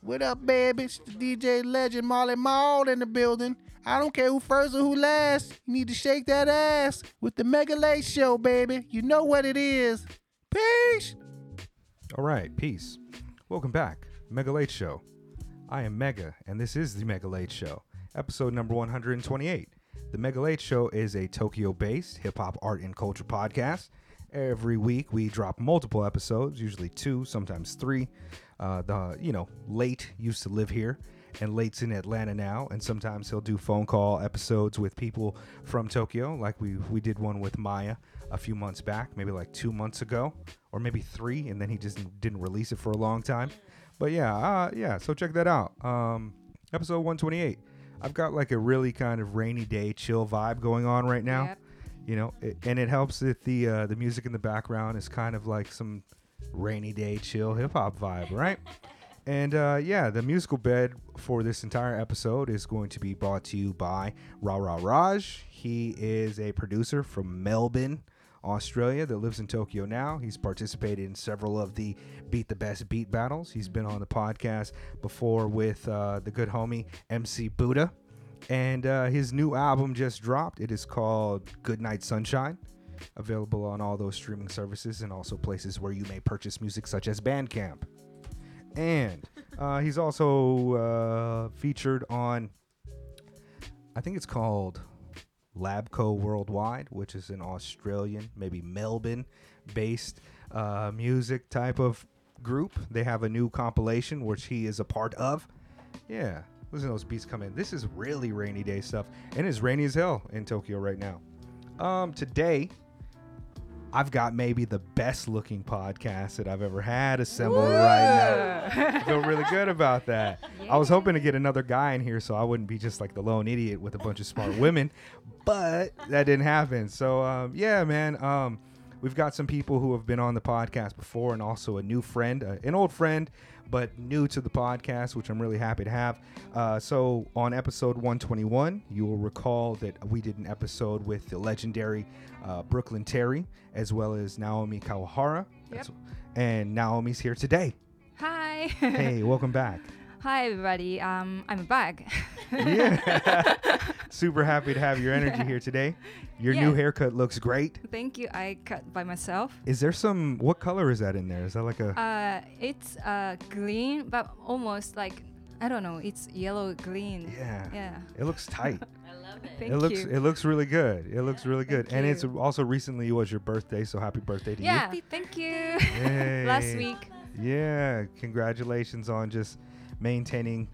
What up, baby? It's the DJ legend Molly Maul in the building. I don't care who first or who last. You need to shake that ass with the Mega Late Show, baby. You know what it is. Peace. All right, peace. Welcome back, Mega Late Show. I am Mega, and this is the Mega Late Show, episode number 128. The Mega Late Show is a Tokyo based hip hop art and culture podcast. Every week we drop multiple episodes, usually two, sometimes three. Uh, the you know late used to live here, and late's in Atlanta now, and sometimes he'll do phone call episodes with people from Tokyo, like we we did one with Maya a few months back, maybe like two months ago, or maybe three, and then he just didn't release it for a long time. But yeah, uh, yeah. So check that out. Um, episode 128. I've got like a really kind of rainy day chill vibe going on right now. Yep. You know, it, and it helps that the uh, the music in the background is kind of like some rainy day chill hip hop vibe, right? And uh, yeah, the musical bed for this entire episode is going to be brought to you by Ra Ra Raj. He is a producer from Melbourne, Australia, that lives in Tokyo now. He's participated in several of the Beat the Best Beat battles. He's been on the podcast before with uh, the good homie MC Buddha. And uh, his new album just dropped. It is called Good Night Sunshine. Available on all those streaming services and also places where you may purchase music, such as Bandcamp. And uh, he's also uh, featured on, I think it's called Labco Worldwide, which is an Australian, maybe Melbourne based uh, music type of group. They have a new compilation, which he is a part of. Yeah, listen to those beats come in. This is really rainy day stuff, and it's rainy as hell in Tokyo right now. Um, today, I've got maybe the best looking podcast that I've ever had assembled right now. I feel really good about that. I was hoping to get another guy in here so I wouldn't be just like the lone idiot with a bunch of smart women, but that didn't happen. So um, yeah, man. Um, we've got some people who have been on the podcast before, and also a new friend, uh, an old friend, but new to the podcast, which I'm really happy to have. Uh, so on episode 121, you will recall that we did an episode with the legendary uh, Brooklyn Terry, as well as Naomi Kawahara. That's- And Naomi's here today. Hi. Hey, welcome back. Hi, everybody. Um, I'm back. Yeah. Super happy to have your energy here today. Your new haircut looks great. Thank you. I cut by myself. Is there some what color is that in there? Is that like a Uh, it's uh, green, but almost like I don't know. It's yellow green. Yeah. Yeah. It looks tight. Thank it It looks you. it looks really good. It looks really good. Thank And it's also recently was your birthday, so happy birthday to yeah. Thank you. Last week. Yeah. Congratulations on just maintaining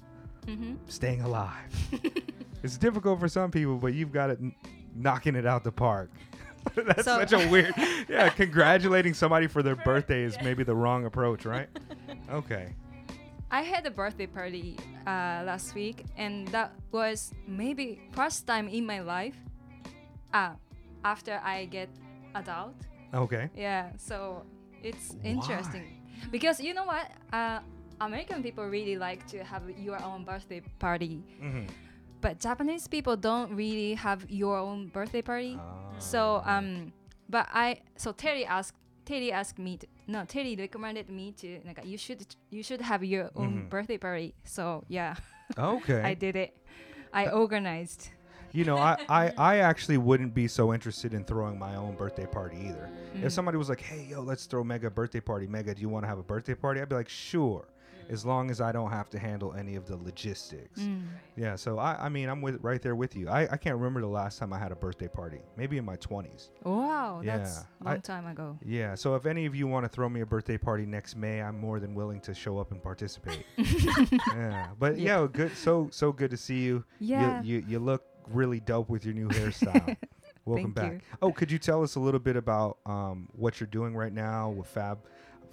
hmm staying alive. it's difficult for some people, but you've got it n- knocking it out the park. That's So- such a weird. Yeah, congratulating somebody for their birthday is maybe the wrong approach, right? Okay. I had a birthday party uh, last week, and that was maybe first time in my life. Uh, after I get adult. Okay. Yeah, so it's interesting because you know what? Uh, American people really like to have your own birthday party, hmm but Japanese people don't really have your own birthday party. So um, but I so Terry asked Terry asked me to no Terry recommended me to like you should you should have your own Mhm. birthday party. So yeah, okay. I did it. I organized. You know, I, I, I actually wouldn't be so interested in throwing my own birthday party either. Mm. If somebody was like, hey, yo, let's throw Mega birthday party. Mega, do you want to have a birthday party? I'd be like, sure. As long as I don't have to handle any of the logistics. Mm. Yeah, so I, I mean, I'm with right there with you. I, I can't remember the last time I had a birthday party. Maybe in my 20s. Wow, that's Yeah, a long I- time ago. Yeah, so if any of you want to throw me a birthday party next May, I'm more than willing to show up and participate. yeah, but Yeah. yeah, good. So so good to see you. Yeah. You you, you look really dope with your new hairstyle. Welcome Thank back. you. Oh, could you tell us a little bit about um, what you're doing right now with Fab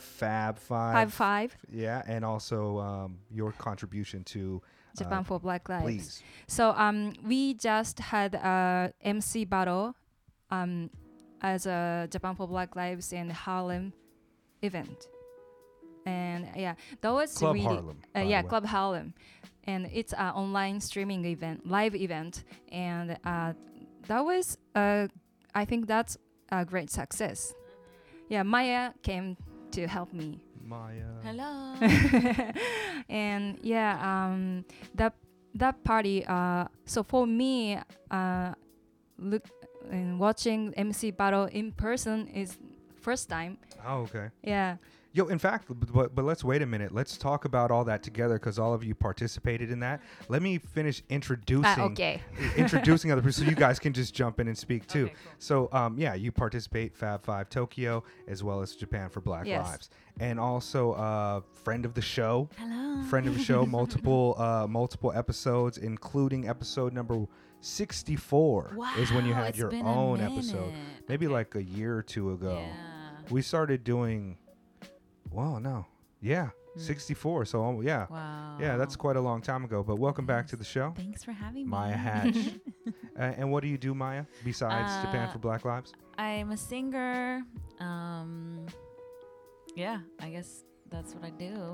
Fab Five? Five five. Yeah, and also um, your contribution to Japan uh, for Black Lives. please. So um, we just had a MC battle um, as a Japan for Black Lives and Harlem event, and yeah, that was Club really Harlem. uh, yeah. Club Harlem, and it's an online streaming event, live event, and uh, that was uh, I think that's a great success. Yeah, Maya came to help me. Maya. Hello. and yeah, um, that that party. Uh, so for me, uh, look and watching MC battle in person is first time. Oh, okay. Yeah. Yo, in fact, but, but let's wait a minute. Let's talk about all that together because all of you participated in that. Let me finish introducing Ah, okay. introducing other people so you guys can just jump in and speak too. Okay, cool. So, um, yeah, you participate Fab Five Tokyo as well as Japan for Black Yes. Lives, and also uh, friend of the show, Hello. friend of the show, multiple uh, multiple episodes, including episode number sixty four is when you had your own episode, maybe Okay. like a year or two ago. Yeah. We started doing, well, no, yeah, sixty four. So yeah, Wow. yeah, that's quite a long time ago. But welcome back to the show. Thanks for having me. Maya Hatch. Uh, and what do you do, Maya, besides Japan Uh, for Black Lives? I'm a singer. Um, yeah, I guess that's what I do.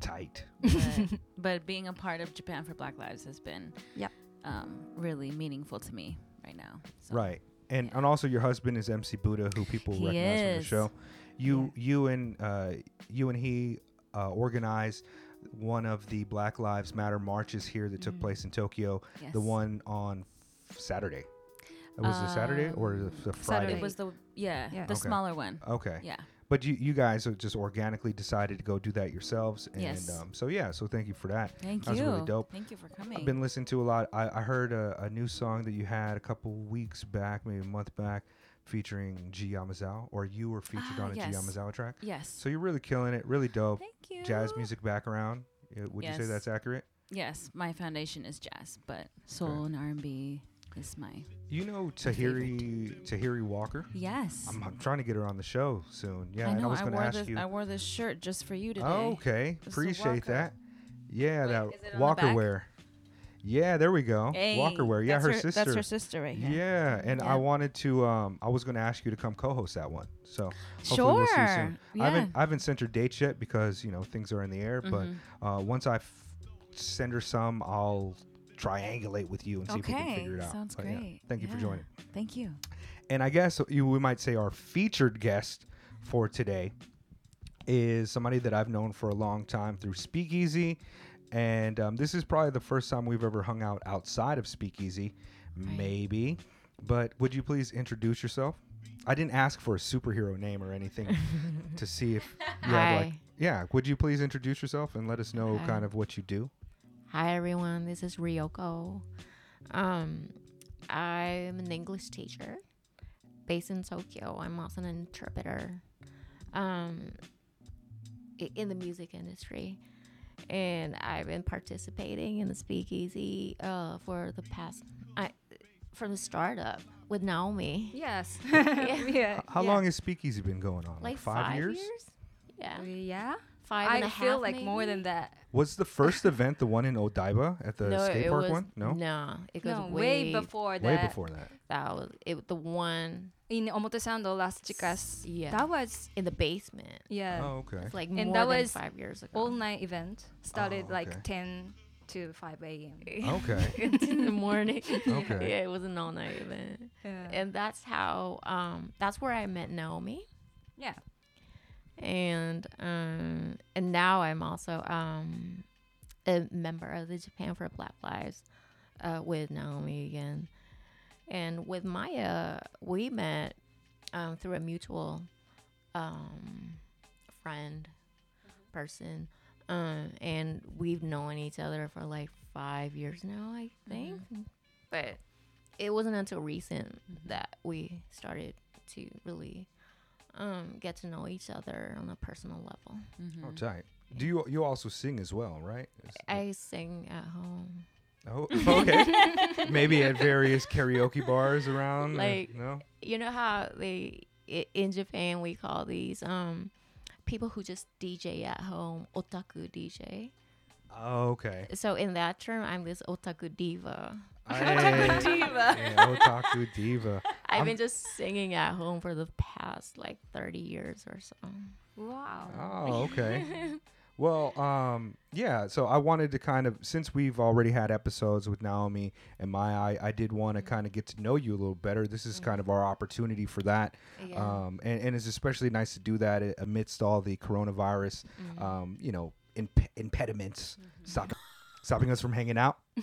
Tight. But, but being a part of Japan for Black Lives has been Yep. um, really meaningful to me right now. So. Right. And yeah. and also your husband is MC Buddha, who people He recognize from the show. You you and uh, you and he uh, organized one of the Black Lives Matter marches here that took Mhm. place in Tokyo. Yes. The one on f- Saturday. Uh, Was it Saturday or the, Um, Friday? Saturday. It was the yeah, Yeah. the Okay. smaller one. Okay. Yeah. But you, you guys just organically decided to go do that yourselves. And Yes. um, so, yeah, so thank you for that. Thank That was you. really dope. Thank you for coming. I've been listening to a lot. I, I heard a, a new song that you had a couple weeks back, maybe a month back, featuring G Yamazawa, or you were featured Ah, on a G yes. Yamazawa track. yes. So you're really killing it. Really dope. Thank you. Jazz music background. Uh, Would you say that's accurate? Yes, my foundation is jazz, but soul and R and B is my You know. Tahiri Tahiri Walker. yes. I'm, I'm trying to get her on the show soon. Yeah, I and I know. was I, going to wore ask this. you. I wore this shirt just for you today. Oh, okay. Appreciate that. Yeah, Wait, that is it on the Walker wear. Yeah, there we go. Hey, Walker wear. Yeah, her, her, sister. That's her sister right here. Yeah, and I wanted to. Um, I was going to ask you to come co-host that one. So hopefully we'll see you Sure. soon. Yeah. I haven't I haven't sent her dates yet because you know things are in the air. Mhm. But uh, once I f- send her some, I'll triangulate with you and see if we can figure it out. sounds But yeah, great. thank you for joining. Thank you. And I guess you we might say our featured guest for today is somebody that I've known for a long time through Speakeasy, and um, this is probably the first time we've ever hung out outside of Speakeasy, Right. maybe. But would you please introduce yourself? I didn't ask for a superhero name or anything to see if you had like yeah. Would you please introduce yourself and let us know Hi. kind of what you do? Hi everyone, this is Ryoko. Um, I'm an English teacher based in Tokyo. I'm also an interpreter um, in the music industry. And I've been participating in the speakeasy uh, for the past, I, from the startup with Naomi. Yes. Yeah. yeah. How yeah. long has Speakeasy been going on? Like five, years? Yeah. Yeah. Five I and a feel half, like more than that. Was the first event the one in Odaiba at the no, skate park was, one? No, No, it goes No, way, way before that. way before that. That was it. The one in Omotesando Las Chicas. Yeah. That was in the basement. yeah. Oh, okay. It's like And more that than was five years ago. All night event started Oh, like 10 to 5 a.m. Okay. in the morning. Okay. Yeah, it was an all night event. Yeah. And that's how um that's where I met Naomi. yeah. And um and now I'm also um a member of the Japan for Black Lives uh with Naomi again. And with Maya, we met um through a mutual um friend person. Um and we've known each other for like five years now, I think. But it wasn't until recent that we started to really um, get to know each other on a personal level. Mm-hmm. Oh, tight. Do you you also sing as well, right? Is- I sing at home. oh, okay. Maybe at various karaoke bars around. or- Like- no. You know how they i- in Japan we call these um, people who just DJ at home otaku DJ. Oh, okay. So in that term, I'm this otaku diva. Hey, Diva. yeah, otaku diva. I've I'm- been just singing at home for the past like 30 years or so. Wow. Oh, okay. Well, um, yeah. So I wanted to kind of, since we've already had episodes with Naomi and Maya, I, I did want to kind of get to know you a little better. This is kind of our opportunity for that. Yeah. Um, and, and it's especially nice to do that amidst all the coronavirus, um, you know, imp- impediments stop, stopping us from hanging out.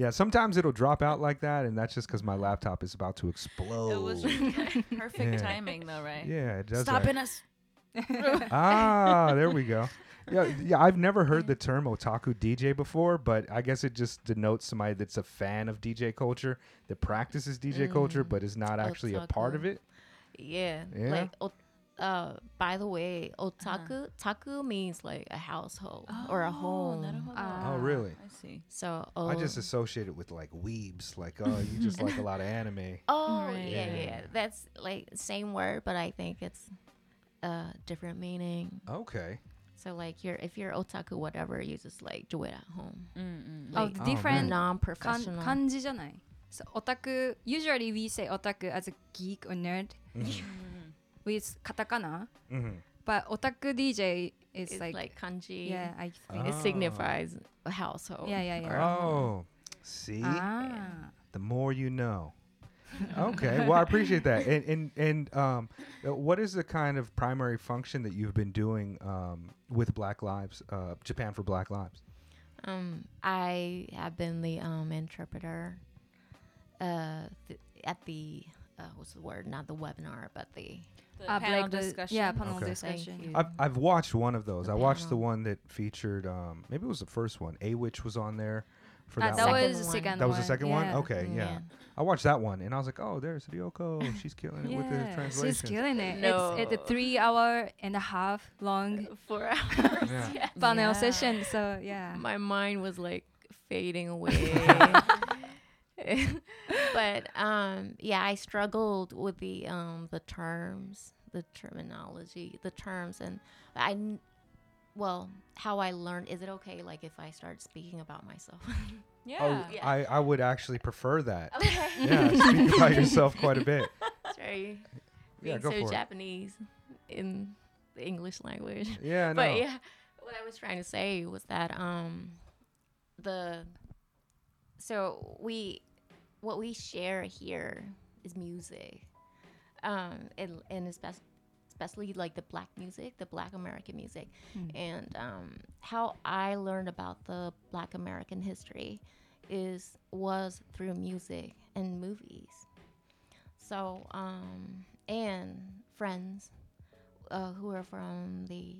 yeah, sometimes it'll drop out like that, and that's just because my laptop is about to explode. It was perfect Yeah. timing, though, right? yeah, it does. that. Stopping us. ah, there we go. Yeah, yeah. I've never heard the term otaku DJ before, but I guess it just denotes somebody that's a fan of DJ culture that practices DJ culture, but is not actually a part of it. Yeah. Yeah? Like, o- uh, by the way, otaku Uh-huh. taku means like a household or a home. Ah. Oh, really? I see. So I just oh, associate it with like weebs, like oh, you just like a lot of anime. oh Right. yeah, yeah, Yeah. That's like same word, but I think it's a different meaning. Okay. So like you're if you're otaku whatever, you just like do it at home. Mm-mm. Oh, Like Oh, different man. かん non-professional. 漢字じゃない。So, オタク usually we say オタク as a geek or nerd Mhm. with katakana, mm-hmm. but otaku DJ is like, like kanji. Yeah, I think oh. it ah. signifies a household. Yeah, yeah, yeah. Oh, see, ah. the more you know. okay, well, I appreciate that. And and and um, uh, what is the kind of primary function that you've been doing um, with Black Lives uh, Japan for Black Lives? Um, I have been the um, interpreter uh, th- at the uh, what's the word? Not the webinar, but the the Ah, panel like the- discussion. yeah panel Okay. discussion I've I've watched one of those. The I watched the one that featured um maybe it was the first one. A Witch was on there for Ah, that, that one. was the one. second that was the one, second yeah. one. Okay, yeah. I watched that one and I was like, oh, there's Ryoko. She's killing it with the translation. she's killing it No. it's it's a three hour and a half long Four hours. Yeah. yes. panel Yeah. session so yeah My mind was like fading away. but um, yeah, I struggled with the um the terms, the terminology, the terms, and I. Well, how I learned is it okay like if I start speaking about myself? Yeah. Oh, Yeah. I, I would actually prefer that. okay. Yeah, speak about yourself quite a bit. Sorry. Yeah, being go so for it. Japanese in the English language. Yeah, no. But yeah, what I was trying to say was that um the so we what we share here is music. Um and and especially especially like the black music, the black American music. And um how I learned about the black American history is was through music and movies. So um and friends uh, who are from the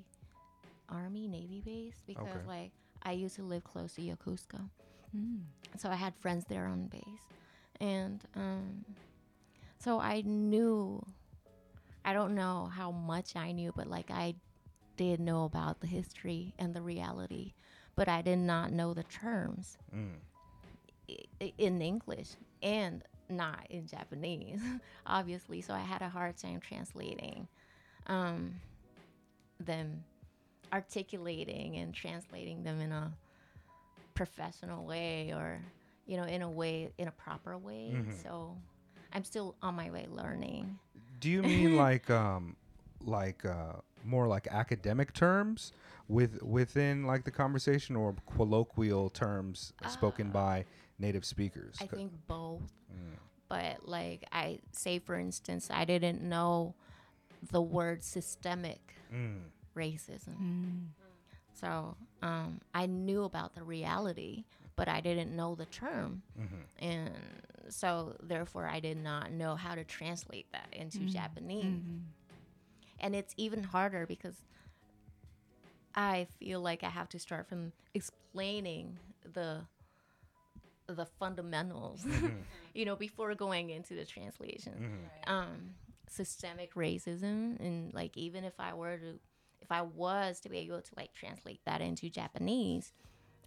army navy base because Okay. like I used to live close to Yokosuka, Mm. so I had friends there on base, and um, so I knew. I don't know how much I knew, but like I did know about the history and the reality, but I did not know the terms Mm. i- in English and not in Japanese, obviously. So I had a hard time translating um, them, articulating and translating them in a professional way or, you know, in a way, in a proper way. Mhm. So I'm still on my way learning. Do you mean like um like uh more like academic terms with within like the conversation or colloquial terms spoken by native speakers? I think both. Mm. But like I say, for instance, I didn't know the word systemic Mm. racism. Mm. So um, I knew about the reality, but I didn't know the term. Mhm. And so, therefore, I did not know how to translate that into Japanese. Mhm. And it's even harder because I feel like I have to start from explaining the the fundamentals, you know, before going into the translation Mhm. um, systemic racism and like even if I were to if I was to be able to like translate that into Japanese,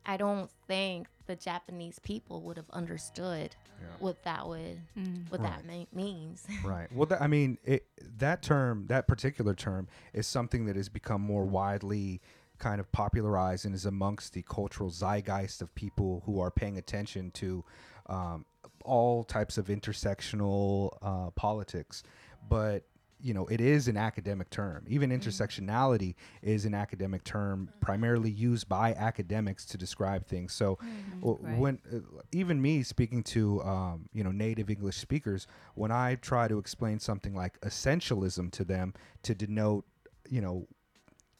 I don't think the Japanese people would have understood Yeah. what that would Mm. what Right. that me- means. Right. Well, that, I mean, it, that term, that particular term, is something that has become more widely kind of popularized and is amongst the cultural zeitgeist of people who are paying attention to um, all types of intersectional uh, politics. But you know, it is an academic term. Even Mm-hmm. intersectionality is an academic term, primarily used by academics to describe things. So, w- Right. when uh, even me speaking to um, you know native English speakers, when I try to explain something like essentialism to them to denote, you know,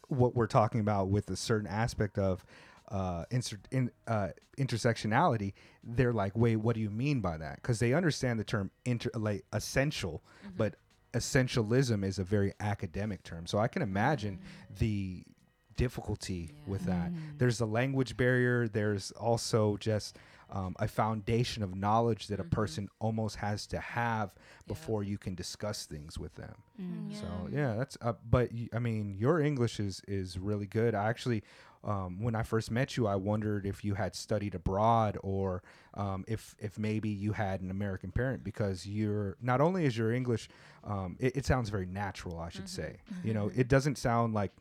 what we're talking about with a certain aspect of uh, inser- in, uh, intersectionality, they're like, "Wait, what do you mean by that?" Because they understand the term inter- like essential, but essentialism is a very academic term. So I can imagine the difficulty with that. There's a language barrier. There's also just um, a foundation of knowledge that a person almost has to have before you can discuss things with them. So yeah, that's. Uh, but y- I mean, your English is is really good. I actually, um, when I first met you, I wondered if you had studied abroad or um, if if maybe you had an American parent because you're not only is your English, um, it, it sounds very natural. I should say. You know, it doesn't sound like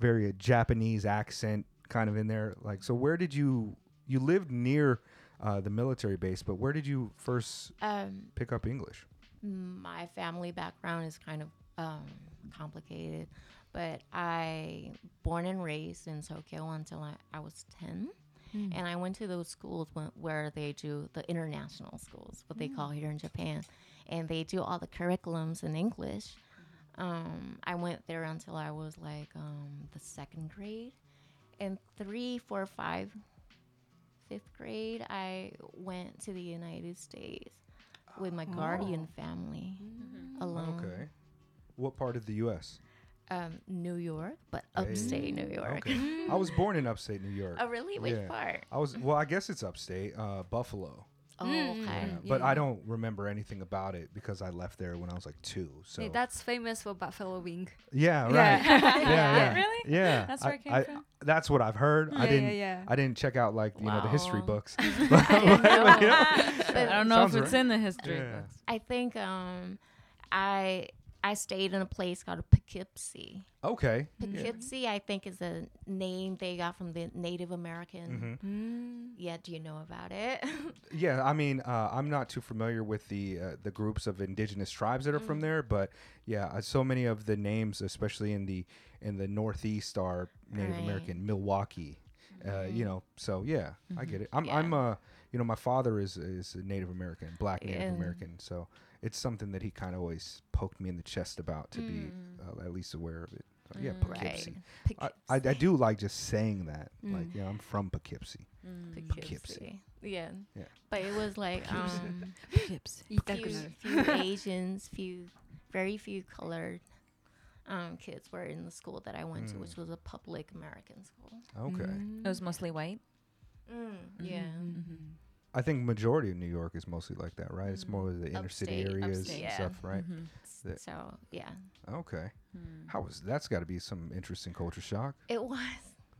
very a Japanese accent kind of in there. Like, so where did you you lived near uh, the military base, but where did you first Um, pick up English? my family background is kind of um, complicated, but I born and raised in Tokyo until I, I was 10. And I went to those schools wh- where they do the international schools, what they call here in Japan, and they do all the curriculums in English. Um, I went there until I was like um, the second grade, and three, four, five, fifth grade, I went to the United States with my guardian family alone. Okay. What part of the U.S.? Um, New York, but upstate New York. Okay. I was born in upstate New York. Oh, really? Which Yeah. part? I was well, I guess it's upstate, uh, Buffalo. Oh, okay. Yeah. But I don't remember anything about it because I left there when I was like two. So Hey, that's famous for buffalo wing. yeah, right. Yeah. yeah, yeah. Really? Yeah. That's I- where it came I- from? That's what I've heard. I Yeah, didn't. yeah, yeah. I didn't check out like you know the history books. I don't know Sounds if it's right. in the history Yeah. books. I think um, I I stayed in a place called Poughkeepsie. Okay. Poughkeepsie, I think, is a name they got from the Native American. Mm-hmm. Yeah, do you know about it? Yeah, I mean, uh, I'm not too familiar with the uh, the groups of indigenous tribes that are from there, but yeah, uh, so many of the names, especially in the in the Northeast, are Native Right. American. Milwaukee, uh, you know. So yeah, I get it. I'm Yeah. I'm uh you know my father is is a Native American, Black Native Yeah. American. So it's something that he kind of always poked me in the chest about to mm. be uh, at least aware of it. So, mm, yeah, Poughkeepsie. Right. Poughkeepsie. I, I, I, do like just saying that. Mm. Like, yeah, I'm from Poughkeepsie. Mm. Poughkeepsie. Poughkeepsie. Yeah. yeah. But it was like um, Poughkeepsie. Poughkeepsie. Few, few Asians, few, very few colored um, kids were in the school that I went to, which mm. was a public American school. Okay. Mm. It was mostly white. Mm, mm-hmm. yeah. Mm-hmm. I think majority of New York is mostly like that, right? It's more mm. of the inner city areas upstate, and yeah. stuff, right? Mm-hmm. That- So yeah, Okay. Mm. How was that's got to be some interesting culture shock. it was.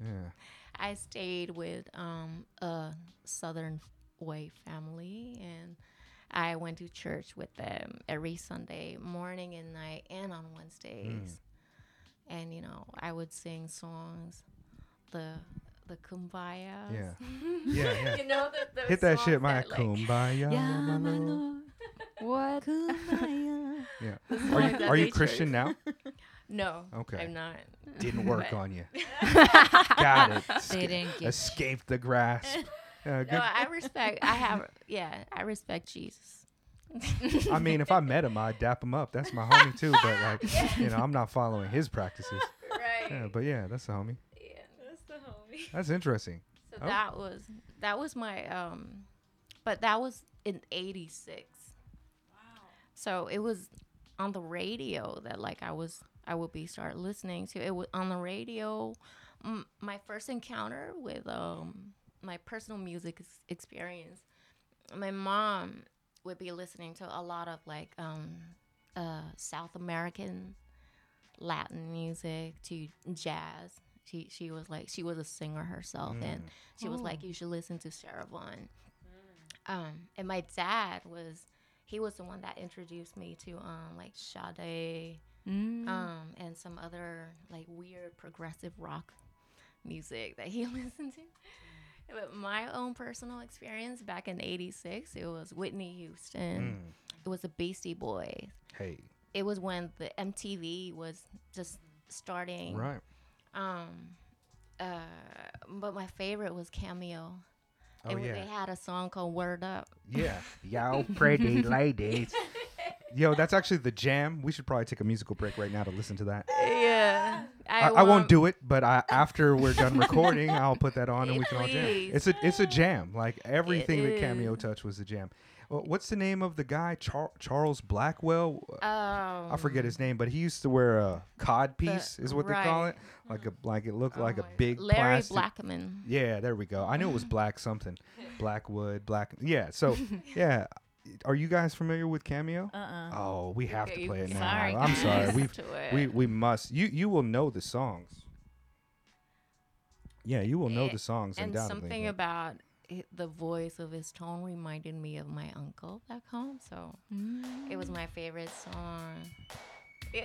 Yeah. I stayed with um, a Southern Way family, and I went to church with them every Sunday morning and night, and on Wednesdays. Mm. And you know, I would sing songs, the the kumbaya. Yeah. Yeah, yeah. you know the, the Hit that shit, songs my that, like, kumbaya. my lord. What? Yeah. the Are songs you are you Christian now? No. Okay. I'm not. Didn't work on you. Got it. They Esca- didn't get escaped the grasp. Uh, yeah, good. No, I respect. I have. Yeah, I respect Jesus. I mean, if I met him, I'd dap him up. That's my homie too. But like, you know, I'm not following his practices. Right. Yeah, but yeah, that's a homie. Yeah, that's homie. That's interesting. So Oh. that was that was my um, but that was in '86. Wow. So it was on the radio that like I was I would be start listening to it was on the radio. M- my first encounter with um my personal music ex- experience. My mom would be listening to a lot of like um uh South American Latin music to jazz. She she was like she was a singer herself and she was like you should listen to Sarah Vaughan. Um and my dad was he was the one that introduced me to um like Sade um and some other like weird progressive rock music that he listened to. But my own personal experience back in '86, it was Whitney Houston. It was the Beastie Boys. Hey. it was when the MTV was just starting. Right. Um, uh, but my favorite was Cameo. Oh and yeah. they had a song called Word Up. Yeah. Yo, pretty ladies. Yo, that's actually the jam. We should probably take a musical break right now to listen to that. Yeah. I, I won't do it, but I, after we're done recording, I'll put that on and we can all jam. It's a it's a jam. Like everything that Cameo is. touched was a jam. Well, what's the name of the guy? Char- Charles Blackwell. Um, I forget his name, but he used to wear a cod piece, is what they call it. Like a like it looked Oh like a my- big Larry plastic. Blackman. Yeah, there we go. I knew it was black something, Blackwood, black. Yeah. So yeah, are you guys familiar with Cameo? Uh-uh. Oh, we have to play it now. sorry, I'm sorry. We it. we we must. You you will know the songs. Yeah, you will know Eh, the songs and undoubtedly. something about it, the voice of his tone reminded me of my uncle back home. So it was my favorite song. Yeah.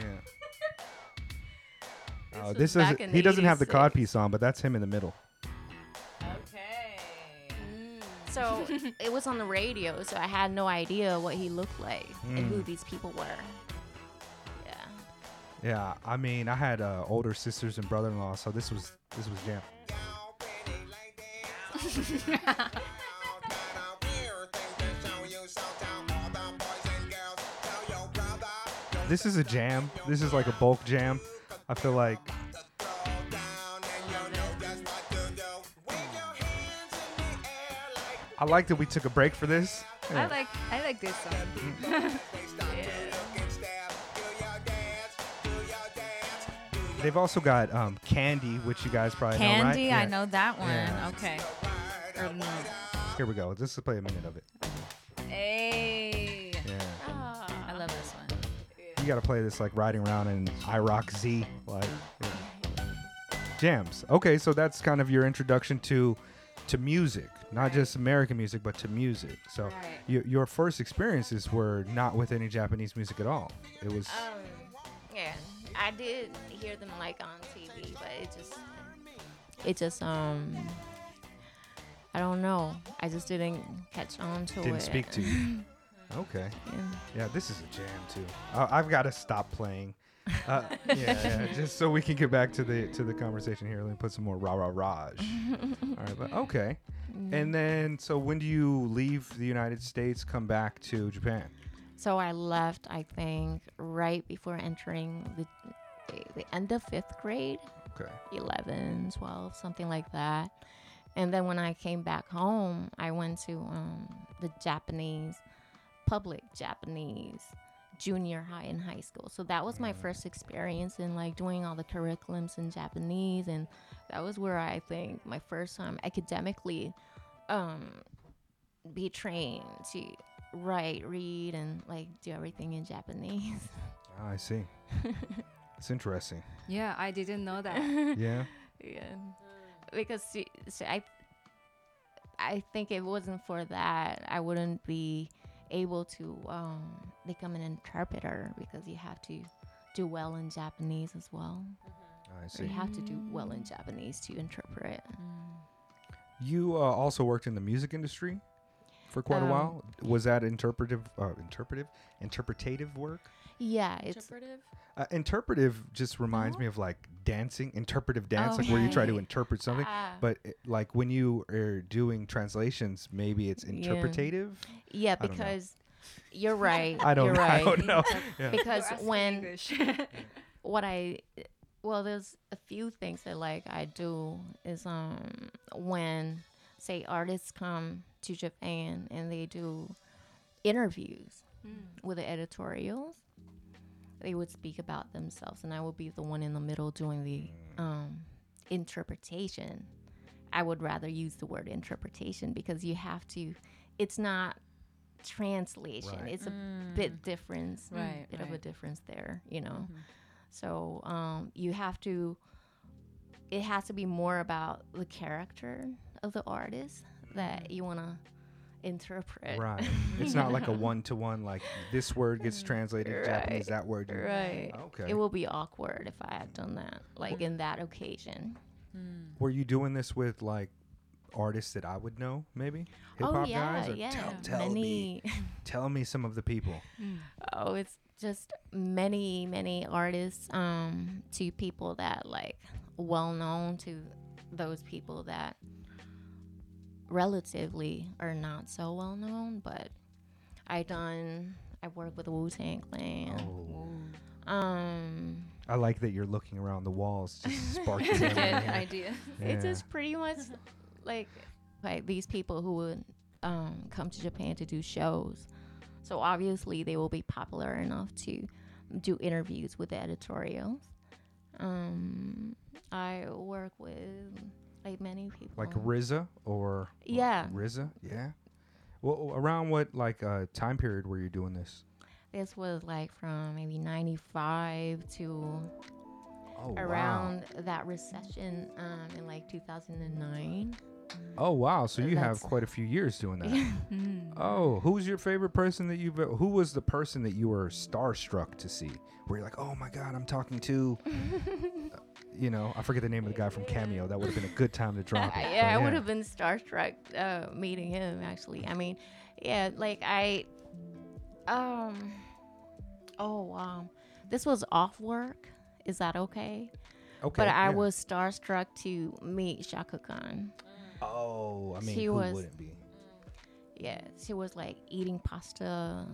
yeah. This Oh, this is he doesn't have the cod piece on, but that's him in the middle. Okay. So it was on the radio, so I had no idea what he looked like and who Mm. these people were. Yeah. Yeah, I mean, I had uh, older sisters and brother-in-law, so this was this was jam. This is a jam. This is like a bulk jam. I feel like I like that we took a break for this. I like I like this song. They've also got um, Candy, which you guys probably know, right? Candy, I know that one. Yeah. Okay. Or no. Here we go. Just play a minute of it. Hey. Yeah. I love this one. You gotta play this like riding around in IROC-Z, like yeah. jams. Okay, so that's kind of your introduction to to music, not just American music, but to music. So Right. your your first experiences were not with any Japanese music at all. It was Um, yeah, I did hear them like on TV, but it just, it just, um, I don't know. I just didn't catch on to it. didn't speak to you. Okay, Yeah. yeah, this is a jam too. Uh, I've got to stop playing. Uh, yeah, yeah, just so we can get back to the to the conversation here. Let me put some more rah rah raj. All right, but okay. And then, so when do you leave the United States, come back to Japan? So I left, I think, right before entering the the end of fifth grade, Okay. 11, 12, something like that. And then when I came back home, I went to um, the Japanese, public Japanese junior high and high school. So that was my first experience in like doing all the curriculums in Japanese. And that was where I think my first time academically um, be trained to write, read, and like do everything in Japanese. Ah, I see. it's interesting. yeah, I didn't know that. Yeah. Yeah, because see, see, I, I think it wasn't for that, I wouldn't be able to um, become an interpreter because you have to do well in Japanese as well. I see. you have to do well in Japanese to interpret. You uh, also worked in the music industry for quite a Um, while. Was that interpretive, uh, interpretive, interpretative work? Yeah, it's Interpretive? Uh, interpretive just reminds No? me of like dancing, interpretive dance, Oh, like where you try to interpret something. ah, But it, like when you are doing translations, maybe it's interpretative. yeah, I because you're right. I don't you're know. right. I don't know. Yeah. Because when what I well, there's a few things that like I do is um when say artists come to Japan and they do interviews with the editorials, they would speak about themselves, and I would be the one in the middle doing the um, interpretation. I would rather use the word interpretation because you have to. It's not translation. Right. It's a Mm. bit difference, Right, bit of a difference there, you know. Mhm. So um, you have to. It has to be more about the character of the artist that you want to interpret. Right. It's not like a one to one, like this word gets translated in Japanese, that word. you- Right. Okay. It will be awkward if I had done that, like in that occasion. Mm. Were you doing this with like artists that I would know, maybe? Hip oh hop yeah, guys? Or yeah. Tell, tell me, Many. tell me some of the people. oh, it's just many many artists um to people that like well known to those people that relatively are not so well known but i done i work with wu tang clan Oh. um I like that you're looking around the walls, just sparking. Good memory. idea. it's just pretty much like like these people who would um, come to Japan to do shows. So obviously they will be popular enough to do interviews with the editorials. Um, I work with like many people. like RZA or Yeah. RZA, yeah. Well, around what like uh, time period were you doing this? this was like from maybe 95 to Oh around that recession um, in like 2009. Oh wow! So you have quite a few years doing that. Mm. oh, who's your favorite person that you've? Who was the person that you were starstruck to see? Where you're like, oh my god, I'm talking to. you know, I forget the name of the guy from Cameo. That would have been a good time to drop it. yeah, I would have been starstruck uh, meeting him. Actually, I mean, yeah, like I, um, oh wow, this was off work. Is that okay? Okay. but I yeah. was starstruck to meet Chaka Khan. Oh, I mean, She who was- wouldn't be? Yeah, she was like eating pasta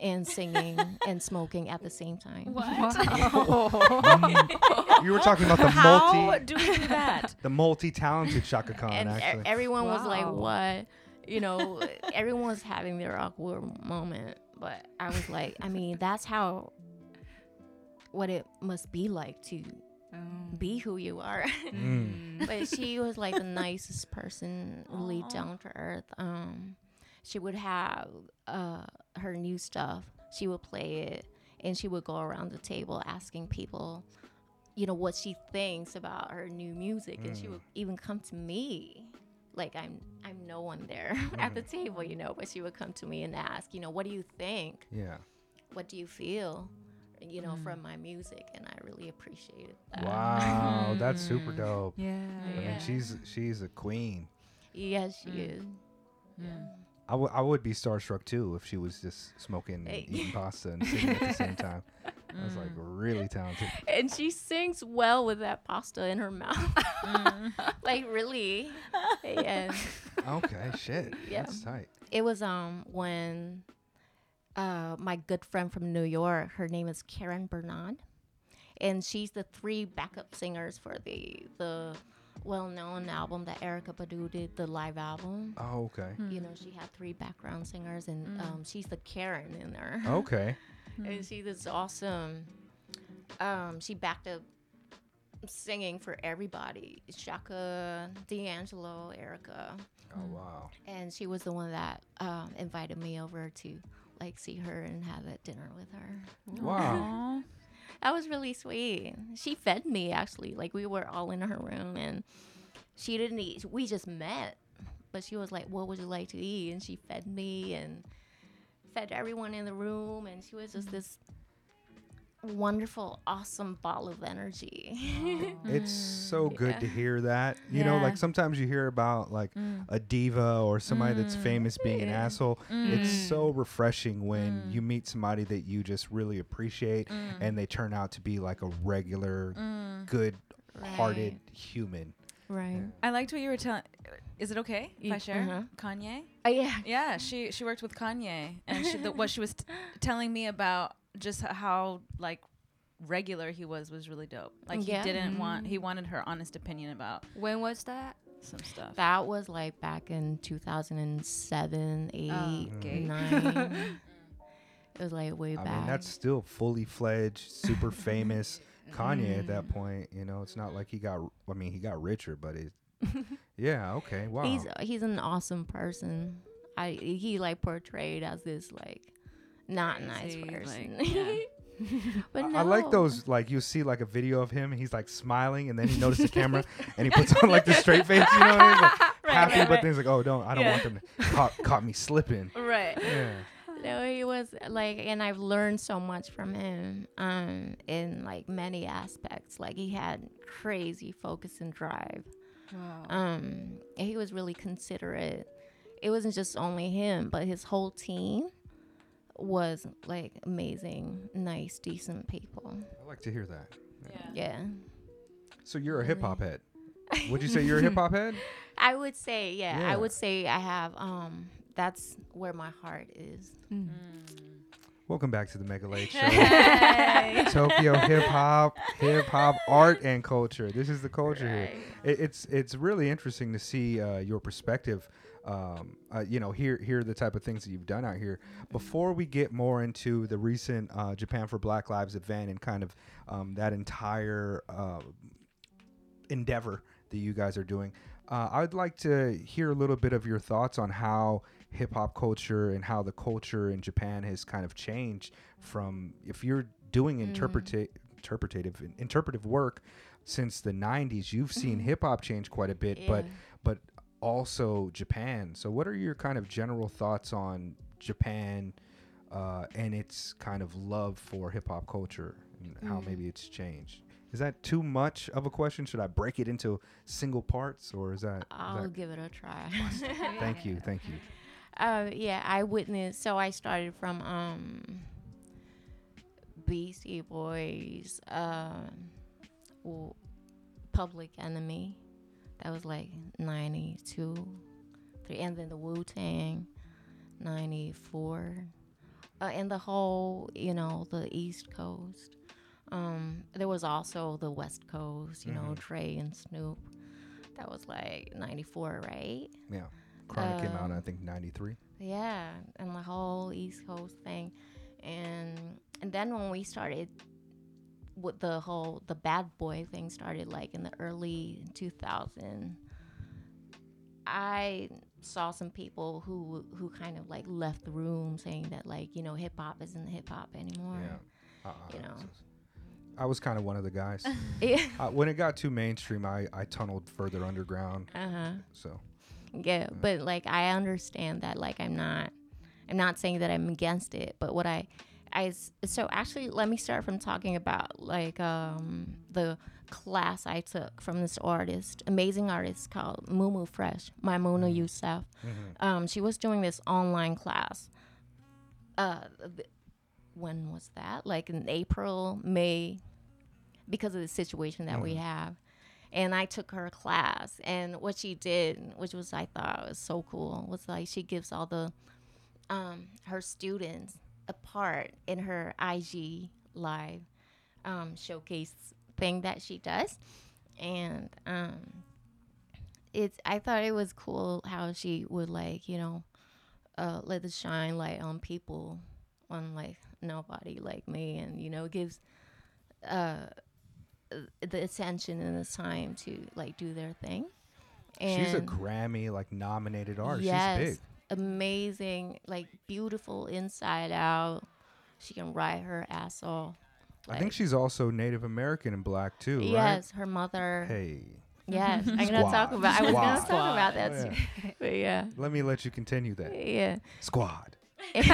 and singing and smoking at the same time. You were talking about the How multi, do we do that? the multi-talented Chaka Khan. and e- actually, everyone was like, "What?" You know, everyone was having their awkward moment, but I was like, I mean, that's how what it must be like to be who you are. Mm. but she was like the nicest person, really down to earth. Um, she would have uh, her new stuff. She would play it, and she would go around the table asking people, you know, what she thinks about her new music, and she mm. would even come to me. Like I'm, I'm no one there at the mm. table, you know, but she would come to me and ask, you know, what do you think? yeah. What do you feel? You know, from mm. my music, and I really appreciated that. Wow, that's super dope. Yeah. I mean, she's she's a queen. Yes, she is. I would I would be starstruck too if she was just smoking and eating pasta and singing at the same time. I was like really talented. and she sings well with that pasta in her mouth. like really. And Okay, shit. Yeah. That's tight. it was um when uh my good friend from New York, her name is Karen Bernard. And she's the three backup singers for the the well known album that Erykah Badu did, the live album. Oh, okay. You know, she had three background singers and um, she's the Karen in there. Okay. and she's this awesome. Um, she backed up singing for everybody: Chaka, D'Angelo, Erica, Oh wow. and she was the one that um, invited me over to like see her and have a dinner with her. Wow. That was really sweet. She fed me actually. Like we were all in her room and she didn't eat. We just met, but she was like, "What would you like to eat?" And she fed me and fed everyone in the room. And she was just this wonderful, awesome ball of energy. It's so mm, good Yeah. to hear that. You know, like sometimes you hear about like mm. a diva or somebody that's mm. famous being an Yeah. asshole. It's so refreshing when you meet somebody that you just really appreciate and they turn out to be like a regular, good hearted Right. human. right. I liked what you were telling. Is it okay if I Y- share? uh-huh. Kanye. Oh yeah. Yeah, she she worked with Kanye, and she, the, what she was t- telling me about just how like regular he was was really dope. Like Yeah. he didn't want mm-hmm. he wanted her honest opinion about When was that? some stuff. That was like back in 2007, 8, okay. 9. it was like way I back. mean, that's still fully fledged, super famous mm-hmm. Kanye at that point. You know, it's not like he got, I mean, he got richer, but it, yeah, okay, wow. He's he's an awesome person. I he like portrayed as this like not nice Crazy, person. like, yeah. but I- no. I like those like you see like a video of him and he's like smiling and then he notices the camera and he puts on like the straight face, you know what I mean? Like, happy, right, but right. then he's like, oh, don't, I don't Yeah. want them to caught, caught me slipping. right. Yeah. No, he was like, and I've learned so much from him, um, in like many aspects. Like he had crazy focus and drive. Wow. Um, he was really considerate. It wasn't just only him, but his whole team was like amazing, nice, decent people. I like to hear that. Yeah. So you're a hip hop head. Would you say you're a hip hop head? I would say, yeah, Yeah. I would say I have um that's where my heart is. Welcome back to the Mega Late Show. Hey. Tokyo hip hop, hip hop art and culture. This is the culture here. It, it's it's really interesting to see uh, your perspective. Um, uh, you know, hear hear the type of things that you've done out here. Before we get more into the recent uh, Japan for Black Lives event and kind of um, that entire uh, endeavor that you guys are doing, uh, I'd like to hear a little bit of your thoughts on how hip hop culture and how the culture in Japan has kind of changed from if you're doing interpreta- interpretative interpretive work since the 90s you've seen hip hop change quite a bit but but also Japan so what are your kind of general thoughts on Japan uh, and its kind of love for hip hop culture and how maybe it's changed is that too much of a question should I break it into single parts or is that? I'll that give it a try. thank you thank you Uh, yeah, I witnessed. So I started from um, Beastie Boys, um, Public Enemy. That was like '92, three, and then the Wu Tang, '94, uh, and the whole, you know, the East Coast. Um, there was also the West Coast, you know, Mhm. Dre and Snoop. That was like '94, right? yeah Chronic came out Um, I think 93 Yeah, and the whole East Coast thing, and and then when we started with the whole the bad boy thing started like in the early 2000. I saw some people who who kind of like left the room saying that like you know hip hop isn't hip hop anymore. yeah uh-uh. You know. I was kind of one of the guys Yeah. uh, when it got too mainstream I, I tunneled further underground uh huh. so Yeah, but like I understand that like I'm not I'm not saying that I'm against it, but what I I so actually let me start from talking about like um the class I took from this artist, amazing artist called Mumu Fresh, Maimuna Youssef. Um she was doing this online class. Uh th- when was that? Like in April, May because of the situation that we have and I took her class. And what she did, which was I thought was so cool, was like she gives all the um, her students a part in her IG live um, showcase thing that she does, and um, it's I thought it was cool how she would like you know uh, let the shine light on people, on like nobody like me, and you know gives. Uh, the attention and the time to like do their thing. And she's a Grammy like nominated artist yes, she's big amazing, like beautiful inside out. She can ride her ass off. I think she's also Native American and black too right yes, her mother. hey Yes, I'm gonna talk about. I was gonna talk about that Oh, too. But yeah, let me let you continue that yeah. squad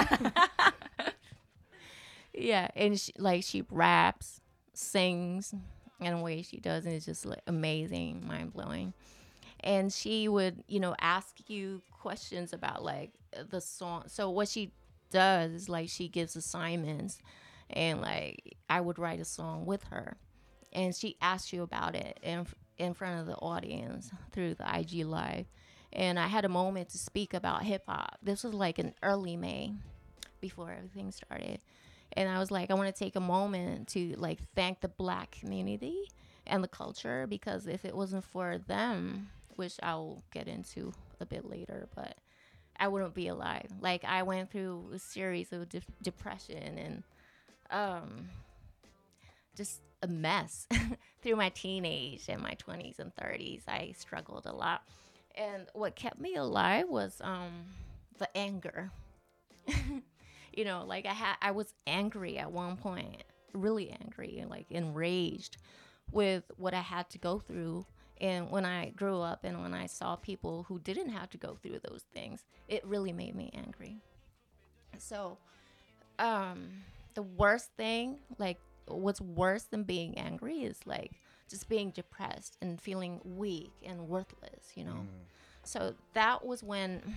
yeah, and she, like she raps, sings, and the way she does and it is just like amazing, mind blowing. And she would, you know, ask you questions about like the song. So what she does is like she gives assignments, and like I would write a song with her, and she asks you about it in in front of the audience through the IG live. And I had a moment to speak about hip hop. This was like in early May, before everything started and I was like, I want to take a moment to like thank the black community and the culture because if it wasn't for them, which I'll get into a bit later, but I wouldn't be alive. Like I went through a series of de- depression and um, just a mess through my teenage and my 20s and 30s. I struggled a lot, and what kept me alive was um, the anger. you know like i had i was angry at one point really angry and like enraged with what i had to go through and when i grew up and when i saw people who didn't have to go through those things it really made me angry. So um the worst thing like what's worse than being angry is like just being depressed and feeling weak and worthless you know? So that was when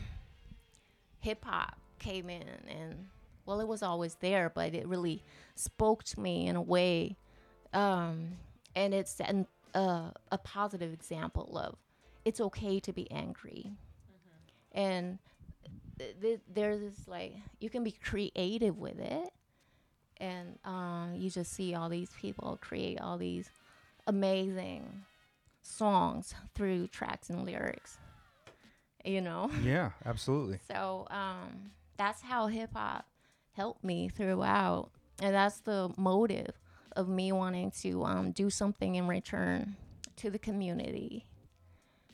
hip hop came in and well, it was always there, but it really spoke to me in a way, um, and it's an, uh, a positive example of it's okay to be angry, and th- th- there's this like you can be creative with it, and um, you just see all these people create all these amazing songs through tracks and lyrics. You know. Yeah, absolutely. So um, that's how hip hop helped me throughout, and that's the motive of me wanting to um, do something in return to the community.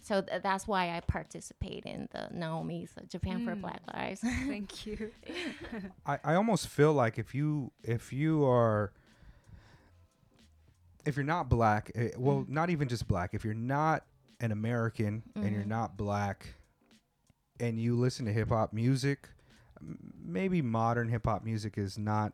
So th- that's why I participate in the Naomi's uh, Japan for Mm. Black Lives. Thank you. I, I almost feel like if you if you are if you're not black, eh, well, not even just black. If you're not an American and you're Mhm. not black, and you listen to hip hop music, m- maybe modern hip hop music is not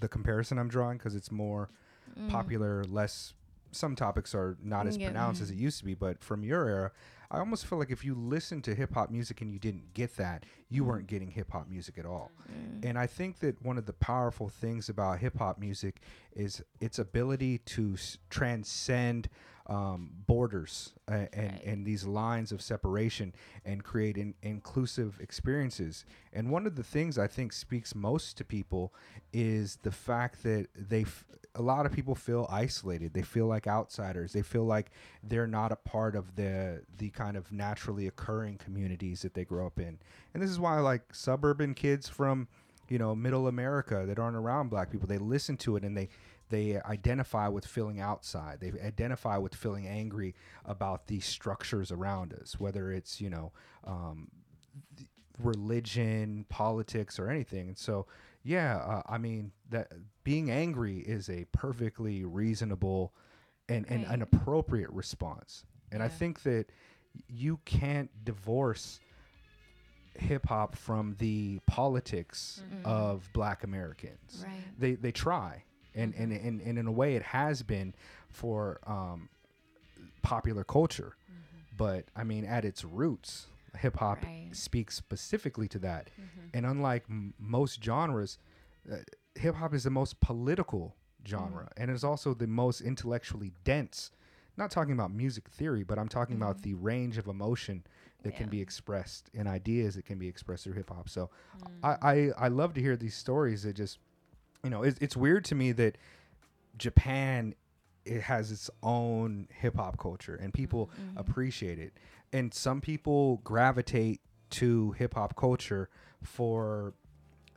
the comparison I'm drawing because it's more Mm. popular, less. Some topics are not as Yeah. pronounced as it used to be, but from your era, I almost feel like if you listened to hip hop music and you didn't get that, you weren't getting hip hop music at all. Mm. And I think that one of the powerful things about hip hop music is its ability to s- transcend um, borders and, Right. and these lines of separation and create in, inclusive experiences. And one of the things I think speaks most to people is the fact that they, f- a lot of people feel isolated. They feel like outsiders. They feel like they're not a part of the the kind of naturally occurring communities that they grow up in. And this is why like suburban kids from you know middle America that aren't around black people, they listen to it and they they identify with feeling outside. They identify with feeling angry about these structures around us, whether it's you know um, religion, politics, or anything. And so, yeah, uh, I mean that being angry is a perfectly reasonable and, and an appropriate response. And I think that you can't divorce hip hop from the politics Mhm. of black Americans Right. they they try and and, and and in a way it has been for um popular culture. But i mean at its roots hip hop Right. speaks specifically to that. And unlike m- most genres uh, hip hop is the most political genre and is also the most intellectually dense. Not talking about music theory but i'm talking about the range of emotion that can be expressed and ideas that can be expressed through hip hop. So Mm. I, I I love to hear these stories that just you know it's, it's weird to me that Japan it has its own hip hop culture and people mm-hmm. appreciate it. And some people gravitate to hip hop culture for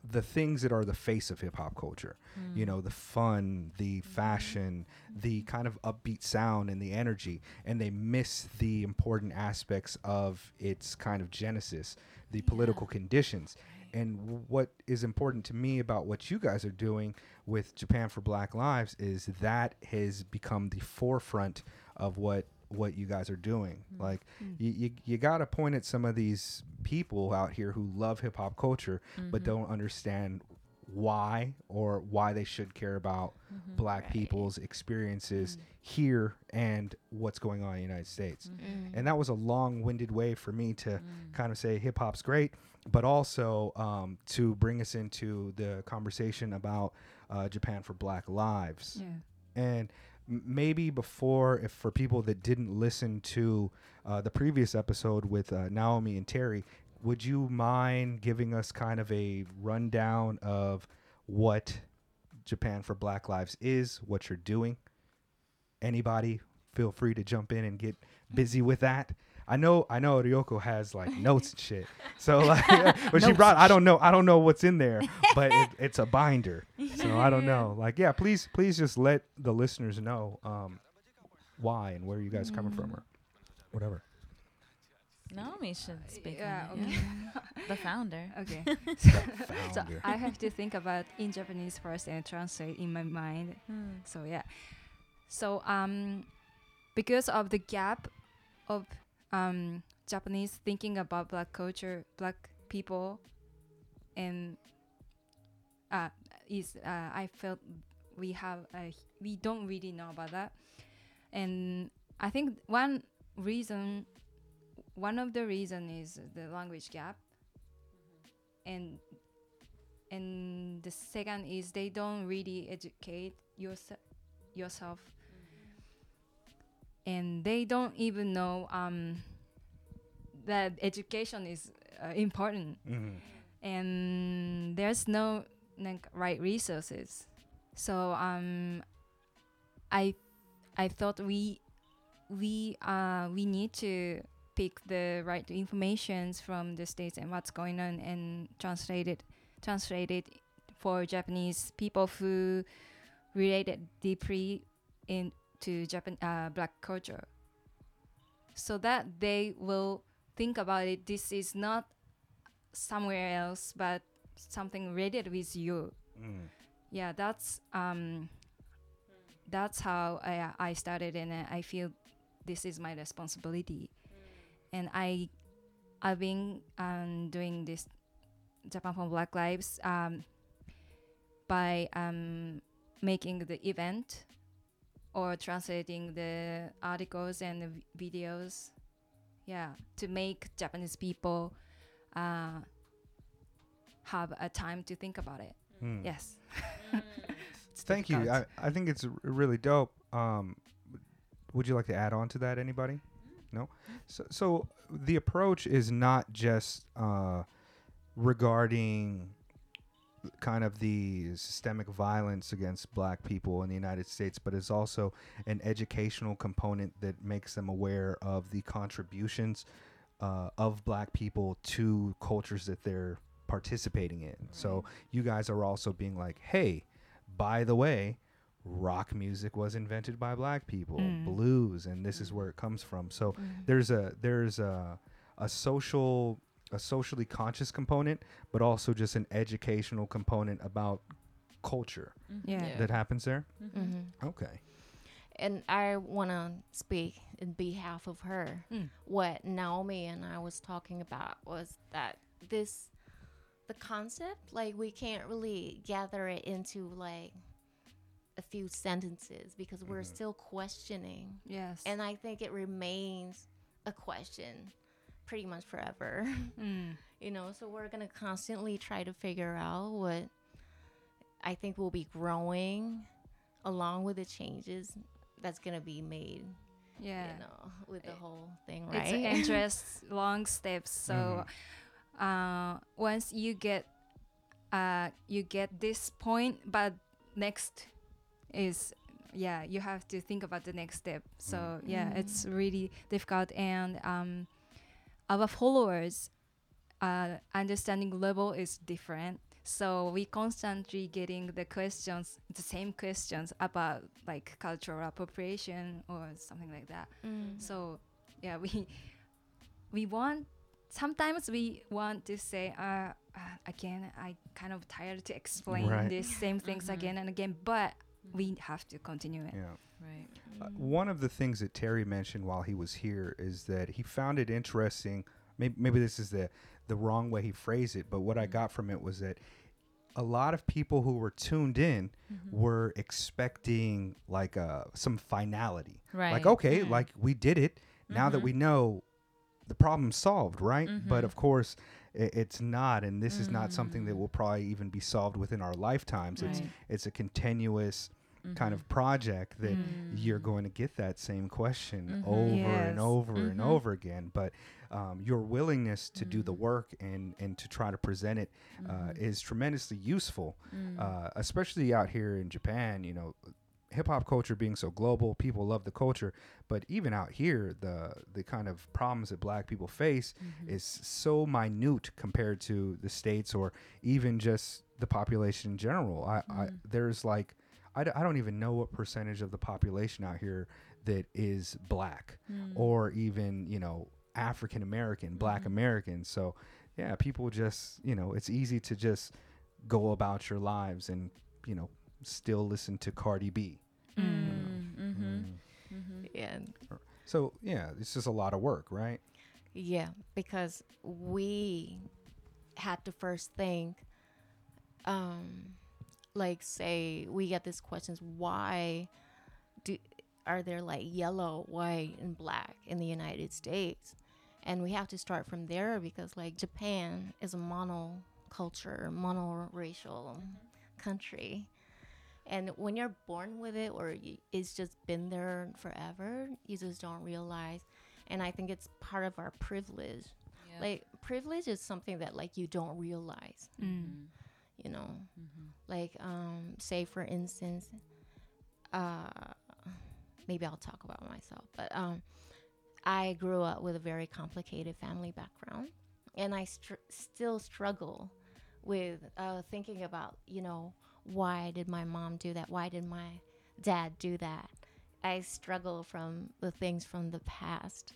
the things that are the face of hip hop culture. You mm. know the fun the mm-hmm. fashion the mm-hmm. kind of upbeat sound and the energy and they miss the important aspects of its kind of genesis the political conditions and what is important to me about what you guys are doing with Japan for Black Lives is that has become the forefront of what what you guys are doing. Mm-hmm. Like mm-hmm. you, you, you got to point at some of these people out here who love hip hop culture but mm-hmm. don't understand why or why they should care about black Right. people's experiences here and what's going on in the United States. Mm. And that was a long-winded way for me to kind of say hip hop's great, but also um, to bring us into the conversation about uh, Japan for Black Lives. Yeah. And m- maybe before, if for people that didn't listen to uh, the previous episode with uh, Naomi and Terry, would you mind giving us kind of a rundown of what Japan for Black Lives is, what you're doing? Anybody feel free to jump in and get busy with that. I know, I know Ryoko has like notes and shit. So like, but she brought, I don't know, I don't know what's in there, but it, it's a binder. So I don't know. Like, yeah, please, please just let the listeners know um, why and where you guys coming from or whatever. Naomi should speak. Yeah, on it, okay. The founder. Okay. so Founder. I have to think about in Japanese first and translate in my mind. So yeah. So um, because of the gap of um Japanese thinking about black culture, black people, and uh, is uh, I felt we have uh, we don't really know about that, and I think one reason, one of the reason is the language gap, and and the second is they don't really educate yourself. Yourself and they don't even know um, that education is uh, important. Mhm. and there's no like right resources. So um i i thought we we uh we need to pick the right informations from the states and what's going on and translate it translate it for japanese people who related deeply into japan uh, black culture. So that they will think about it this is not somewhere else but something related with you. Mm. yeah that's um that's how i i started and i feel this is my responsibility and i i've been um, doing this japan for black lives um, by um, making the event or translating the articles and the videos yeah to make japanese people uh, have a time to think about it Mm. yes Thank you. I. I think it's r- really dope. Um, would you like to add on to that? Anybody? No. So, so the approach is not just uh, regarding kind of the systemic violence against black people in the United States, but it's also an educational component that makes them aware of the contributions uh, of black people to cultures that they're participating in. So you guys are also being like, hey, by the way, rock music was invented by black people, Mm. blues, and this is where it comes from. So Mm. there's a there's a a social a socially conscious component, but also just an educational component about culture yeah, Yeah. that happens there. Mm-hmm. Okay. And I want to speak in behalf of her. Mm. What Naomi and I was talking about was that this, the concept, like we can't really gather it into like a few sentences because we're Mhm. still questioning. yes And I think it remains a question pretty much forever. Mm. you know, so we're going to constantly try to figure out what I think will be growing along with the changes that's going to be made, yeah you know, with the It- whole thing, right? it's right? interest long steps so uh, once you get uh, you get this point but next is yeah you have to think about the next step so yeah Mm. it's really difficult and um, our followers uh, understanding level is different so we constantly getting the questions the same questions about like cultural appropriation or something like that Mm. so yeah we we want sometimes we want to say uh, uh again i kind of tired to explain Right. these same things Mhm. again and again but we have to continue it Yeah. Right. Uh, one of the things that Terry mentioned while he was here is that he found it interesting. Maybe, maybe this is the the wrong way he phrased it, but what I got from it was that a lot of people who were tuned in Mm-hmm. were expecting like uh, some finality. Right. Like, okay, Mm. like we did it. Now that Mhm. we know the problem's solved, right? But of course, i it's not, and this is not something that Mm. will probably even be solved within our lifetimes. It's Right. it's a continuous kind Mhm. of project that you're Mm. going to get that same question Mhm. over and over and Mhm. over again. But um, your willingness to do the Mm. work and, and to try to present it uh, Mhm. is tremendously useful, Mm. uh, especially out here in Japan. You know, hip hop culture being so global, people love the culture. But even out here, the the kind of problems that Black people face Mhm. is so minute compared to the states or even just the population in general. I, I Mhm. there's like I, d- I don't even know what percentage of the population out here that is black Mm. or even you know African American, Black Mhm. American. So yeah, people just you know it's easy to just go about your lives and you know still listen to Cardi B. Mm. Mm. Mhm. Mhm. Yeah. So yeah, it's just a lot of work, right? Yeah, because we had to first think, um, like say we get these questions, why do are there like yellow, white, and black in the United States? And we have to start from there because like Japan is a mono culture, mono racial country. And when you're born with it, or it's just been there forever, you just don't realize. And I think it's part of our privilege. Like privilege is something that like you don't realize. Mm. You know, like um, say for instance, uh, maybe I'll talk about myself, but um, I grew up with a very complicated family background, and I str- still struggle with uh, thinking about, you know, why did my mom do that? Why did my dad do that? I struggle from the things from the past.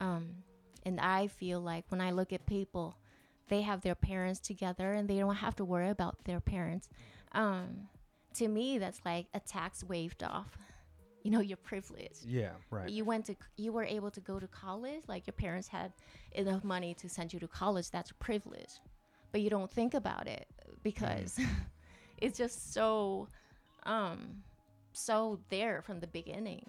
Um, and I feel like when I look at people, they have their parents together and they don't have to worry about their parents. Um, to me, that's like a tax waived off. You know, your privilege. Yeah, right. You went to, you were able to go to college. Like your parents had enough money to send you to college. That's a privilege, but you don't think about it because it's just so, um, so there from the beginning.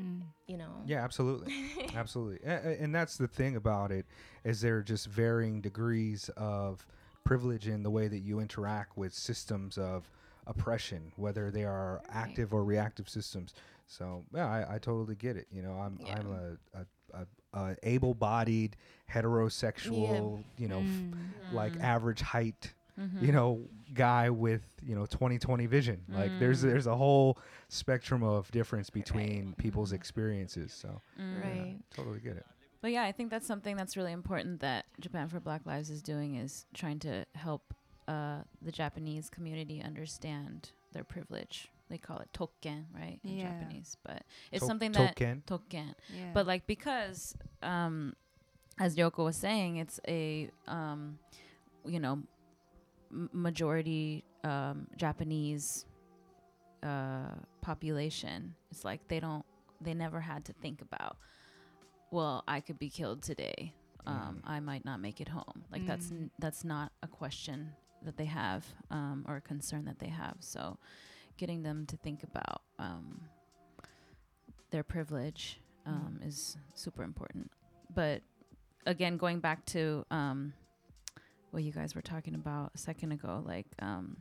Mm. You know. Yeah, absolutely, absolutely. A- a- And that's the thing about it is there are just varying degrees of privilege in the way that you interact with systems of oppression, whether they are active or reactive systems. So yeah, I, I totally get it. You know, I'm Yeah. I'm a, a, a, a able-bodied heterosexual, you know, f- Mm. like average height Mm-hmm. you know guy with you know 2020 vision like there's Mm. there's a whole spectrum of difference between people's experiences so Mm. yeah, Right. totally get it But yeah, I think that's something that's really important that Japan for Black Lives is doing is trying to help uh, the Japanese community understand their privilege. They call it tokken, right, in Yeah. Japanese. But it's To- something that token tokken. Yeah. But like because, um, as Yoko was saying, it's a um, you know m- majority um, Japanese uh, population. It's like they don't they never had to think about. Well, I could be killed today. Um, I might not make it home. Like that's Mm. n- that's not a question that they have um, or a concern that they have. So, getting them to think about um, their privilege um, is super important. But again, going back to um, what you guys were talking about a second ago, like um,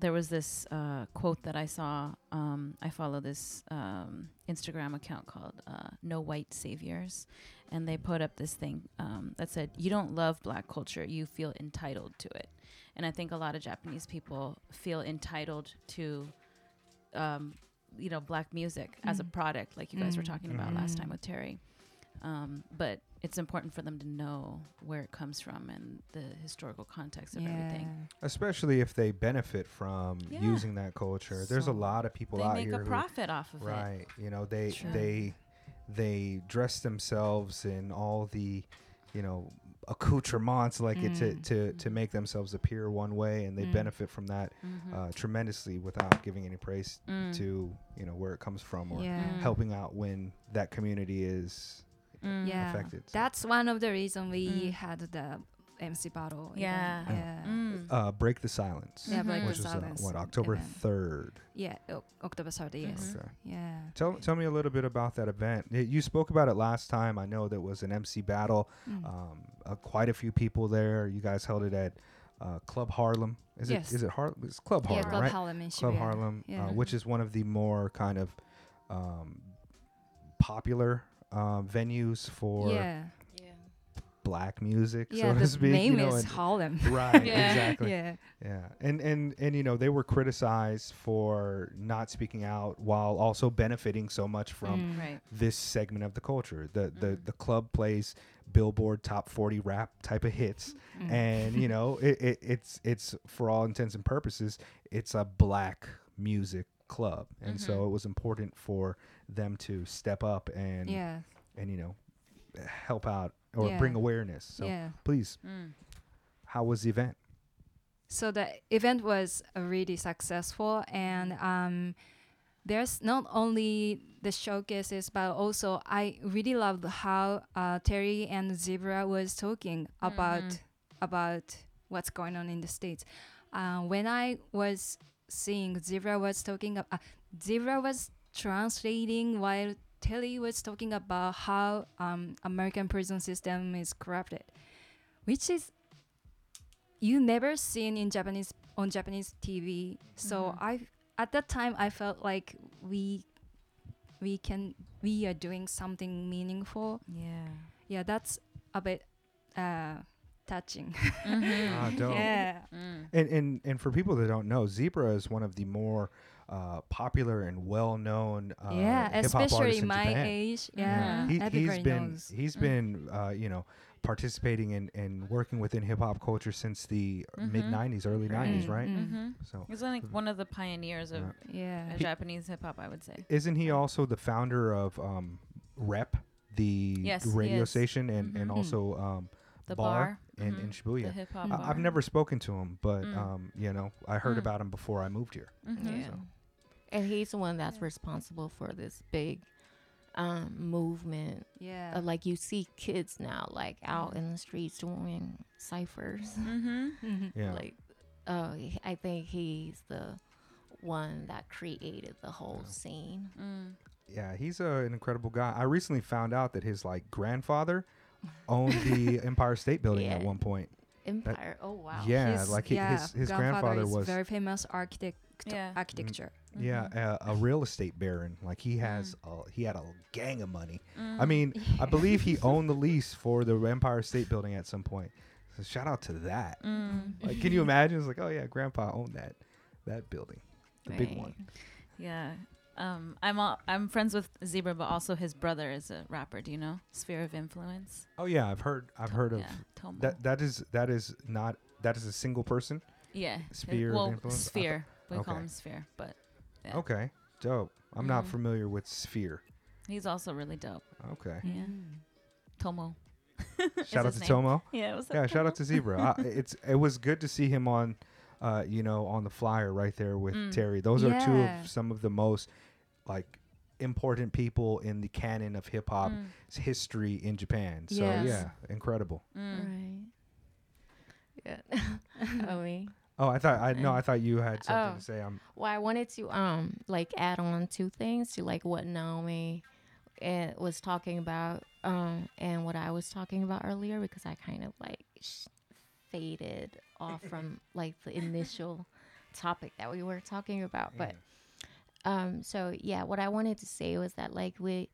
there was this uh, quote that I saw. Um, I follow this um, Instagram account called uh, No White Saviors, and they put up this thing um, that said, "You don't love Black culture; you feel entitled to it." And I think a lot of Japanese people feel entitled to, um, you know, Black music as a Mm. product, like you guys were Mm. talking about last Mm. time with Terry. Um, but it's important for them to know where it comes from and the historical context of everything. especially if they benefit from Yeah. using that culture there's a lot of people out They out make here a who profit off of it. right you know they True. they they dress themselves in all the you know accoutrements like it to, Mm. to to make themselves appear one way and they Mm. benefit from that Mhm. uh, tremendously without giving any praise Mm. to you know where it comes from or yeah. Mm. helping out when that community is Mm. Yeah. affected so. That's one of the reasons we Mm. had the MC battle. event. Yeah. Yeah. Mm. uh, break the silence Yeah, break Mhm. the which was uh, silence. what october event. 3rd Yeah, o- October third. Yes. Mhm. okay Yeah. Tell, tell me a little bit about that event. Y- You spoke about it last time. I know there was an MC battle. Mm. Um, uh, quite a few people there. You guys held it at uh, Club Harlem. Is Yes. it? Is it Harlem? It's Club yeah, Harlem, Club right? Harlem Club Harlem, Yeah. uh, which is one of the more kind of um, popular uh, venues for yeah. Yeah. black music, Yeah, so to the speak. name you know, is Harlem. right, Yeah. exactly. yeah. Yeah, and and and you know they were criticized for not speaking out while also benefiting so much from Mm. Right. this segment of the culture. The the Mhm. the club plays Billboard top 40 rap type of hits Mm. and you know it, it it's it's for all intents and purposes it's a black music club and so Mhm. it was important for them to step up and yeah. and you know help out or Yeah. bring awareness. So yeah. please, Mm. how was the event? So the event was uh, really successful, and um, there's not only the showcases, but also I really loved how uh, Terry and Zeebra was talking about Mhm. about what's going on in the states. Uh, when I was seeing Zeebra was talking, ab- uh, Zeebra was translating while Telly was talking about how um, American prison system is corrupted, which is you never seen in Japanese on Japanese TV. So Mhm. I at that time I felt like we we can we are doing something meaningful. Yeah. Yeah, that's a bit uh, touching. Ah, dope. yeah. Mm. And, and and for people that don't know, Zeebra is one of the more uh, popular and well-known uh, yeah, hip-hop especially artists in my Japan. age. Mhm. Yeah, He, he's everybody been knows. he's Mm. been uh, you know participating in and working within hip hop culture since the Mhm. mid '90s, early '90s, Mm, right? mm. Mm-hmm. So He's like one of the pioneers of Yeah. Yeah. uh, Japanese hip hop, I would say. isn't he also the founder of um, Rep, the Yes, radio is. station, and and Mhm. also um, The bar, bar, in, mhm. in Shibuya? the hip hop Mm. I- bar. I've never spoken to him, but Mm. um, you know, I heard Mm. about him before I moved here. Mhm. Yeah. And he's the one that's responsible for this big um, movement. Yeah. Uh, like you see kids now, like out Mhm. in the streets doing ciphers. Mhm. Mhm. Yeah. Like, uh, I think he's the one that created the whole Yeah. scene. Mm. Yeah, he's a, an incredible guy. I recently found out that his like grandfather owned the Empire State Building at one point. Empire. oh wow. Yeah, His- like yeah, his his grandfather is was very famous architect Yeah. architecture. yeah Mhm. a, a real estate baron. Like he has a, he had a gang of money. I Mm. mean, I believe he owned the lease for the Empire State Building at some point. So shout out to that. Mm. Like, can you imagine? It's like, oh yeah, Grandpa owned that that building, the big one. Yeah. Um, I'm all, I'm friends with Zeebra, but also his brother is a rapper. Do you know Sphere of Influence? Oh yeah, I've heard I've heard of yeah, Tomo. that. That is that is not that is a single person. yeah, Sphere of well, Influence? I thought- Sphere. we call him Sphere, but Yeah. Okay, dope. I'm not Mhm. familiar with Sphere. he's also really dope. Okay. Yeah, Tomo. Shout out to name. Tomo. Yeah, it was. Yeah, shout out to Zeebra. I, it's it was good to see him on, uh, you know, on the flyer right there with Mm. Terry. Those are two of some of the most like important people in the canon of hip hop Mm, history in Japan. So Yes. yeah, incredible. mm. Right. Yeah. I mean, Oh, I thought I no, I thought you had something Oh. to say. I'm well, I wanted to um like add on two things to like what Naomi uh, was talking about um and what I was talking about earlier because I kind of like sh- faded off from like the initial topic that we were talking about, but um so yeah, what I wanted to say was that like we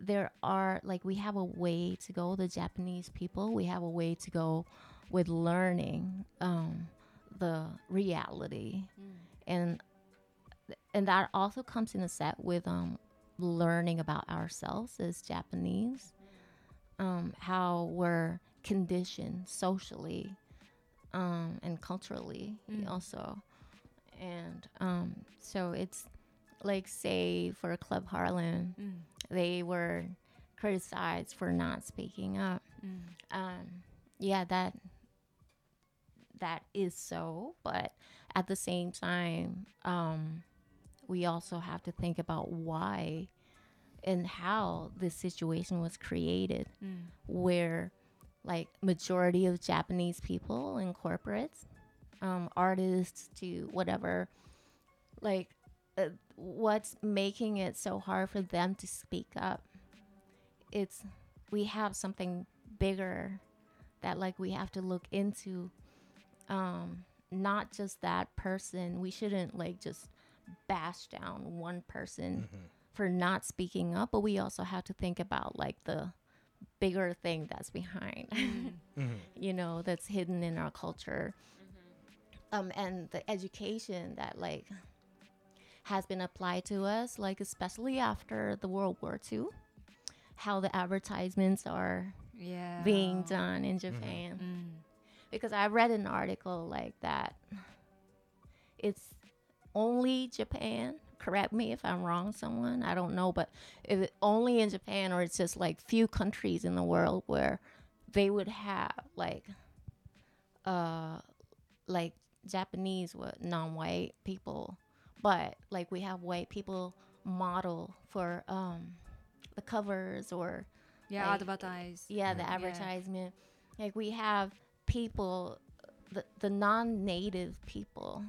there are like we have a way to go the Japanese people, we have a way to go with learning um the reality. And and that also comes in a set with um learning about ourselves as Japanese um how we're conditioned socially um and culturally Mm. also and um so it's like say for Club Harlem Mm. they were criticized for not speaking up Mm. um yeah that that is so but at the same time um we also have to think about why and how this situation was created Mm. where like majority of japanese people in corporates um artists to whatever like uh, what's making it so hard for them to speak up. It's we have something bigger that like we have to look into um not just that person. We shouldn't like just bash down one person for not speaking up but we also have to think about like the bigger thing that's behind Mm. you know that's hidden in our culture um and the education that like has been applied to us like especially after the world war ii how the advertisements are Yeah. being done in japan Mm. because I read an article like that. It's only Japan. Correct me if I'm wrong, someone. I don't know, but if it only in Japan or it's just like few countries in the world where they would have like, uh, like Japanese with non-white people, but like we have white people model for um the covers or Yeah, Like, advertise. yeah, the Yeah. advertisement. Like we have people, the, the non-native people,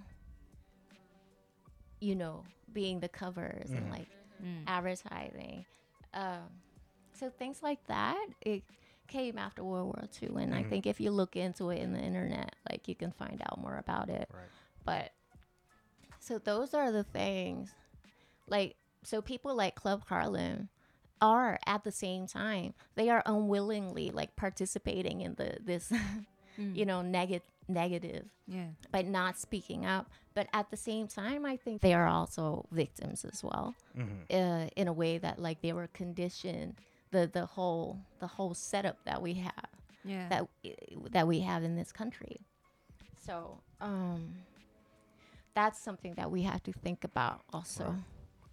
you know, being the covers and Mhm. like Mm. advertising. Um, so things like that, it came after World War II, and I Mhm. think if you look into it in the internet, like you can find out more about it. Right. But so those are the things, like so people like Club Harlem are at the same time they are unwillingly like participating in the this Mm. you know negative negative Yeah. by not speaking up but at the same time i think they are also victims as well Mhm. uh, in a way that like they were conditioned the the whole the whole setup that we have Yeah. that that we have in this country so um that's something that we have to think about also Right.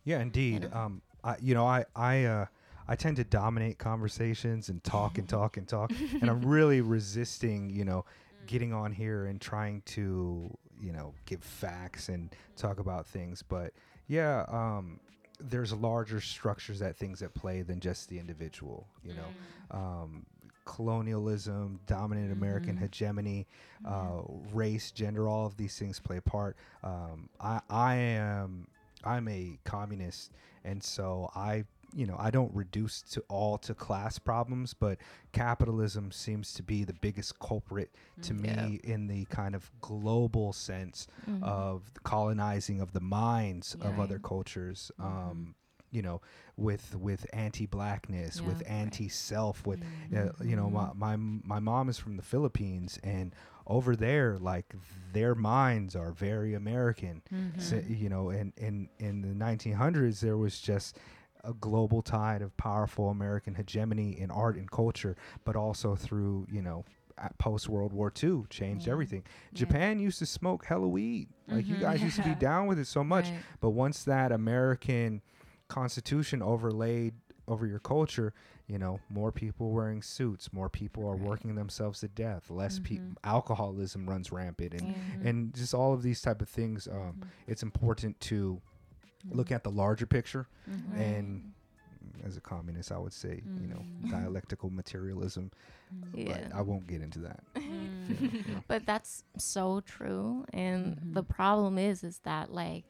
Yeah, indeed. know? Um, I, you know, I, I, uh, I tend to dominate conversations and talk and talk and talk, and I'm really resisting, you know, getting on here and trying to, you know, give facts and talk about things. But yeah, um, there's larger structures at things at play than just the individual. You know, um, colonialism, dominant American Mhm. hegemony, uh, race, gender, all of these things play a part. Um, I, I am, I'm a communist, and so I, you know, I don't reduce to all to class problems, but capitalism seems to be the biggest culprit to Mm, me in the kind of global sense Mhm. of the colonizing of the minds of Yeah. other cultures. Mhm. Um, you know, with with anti-blackness, with Yeah. Right. anti-self, with Mhm. uh, you know, my, my my mom is from the Philippines, and over there, like their minds are very American. Mhm. So, you know, in in in the 1900s, there was just a global tide of powerful American hegemony in art and culture, but also through you know. Post World War II changed Yeah. everything. Yeah. Japan used to smoke hella weed. Like you Mhm. guys used to be down with it so much. Right. But once that American Constitution overlaid over your culture, you know, more people wearing suits, more people are Right. working themselves to death, less pe- Mhm. alcoholism runs rampant, and and just all of these type of things. Um, Mhm. It's important to look at the larger picture, Mhm. and as a communist, I would say, you know, Mhm. dialectical materialism. Mhm. But I won't get into that. Mm. but that's so true and the Mhm. problem is is that like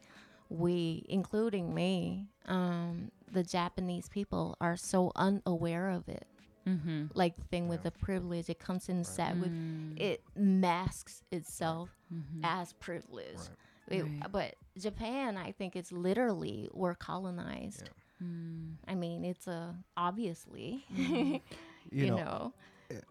we including me um the japanese people are so unaware of it Mhm. like the thing with the privilege it comes in set with Mm. it masks itself Mhm. as privilege Right. It- Right. but japan i think it's literally we're colonized Mm. i mean it's a obviously Mhm. you, You, know, know,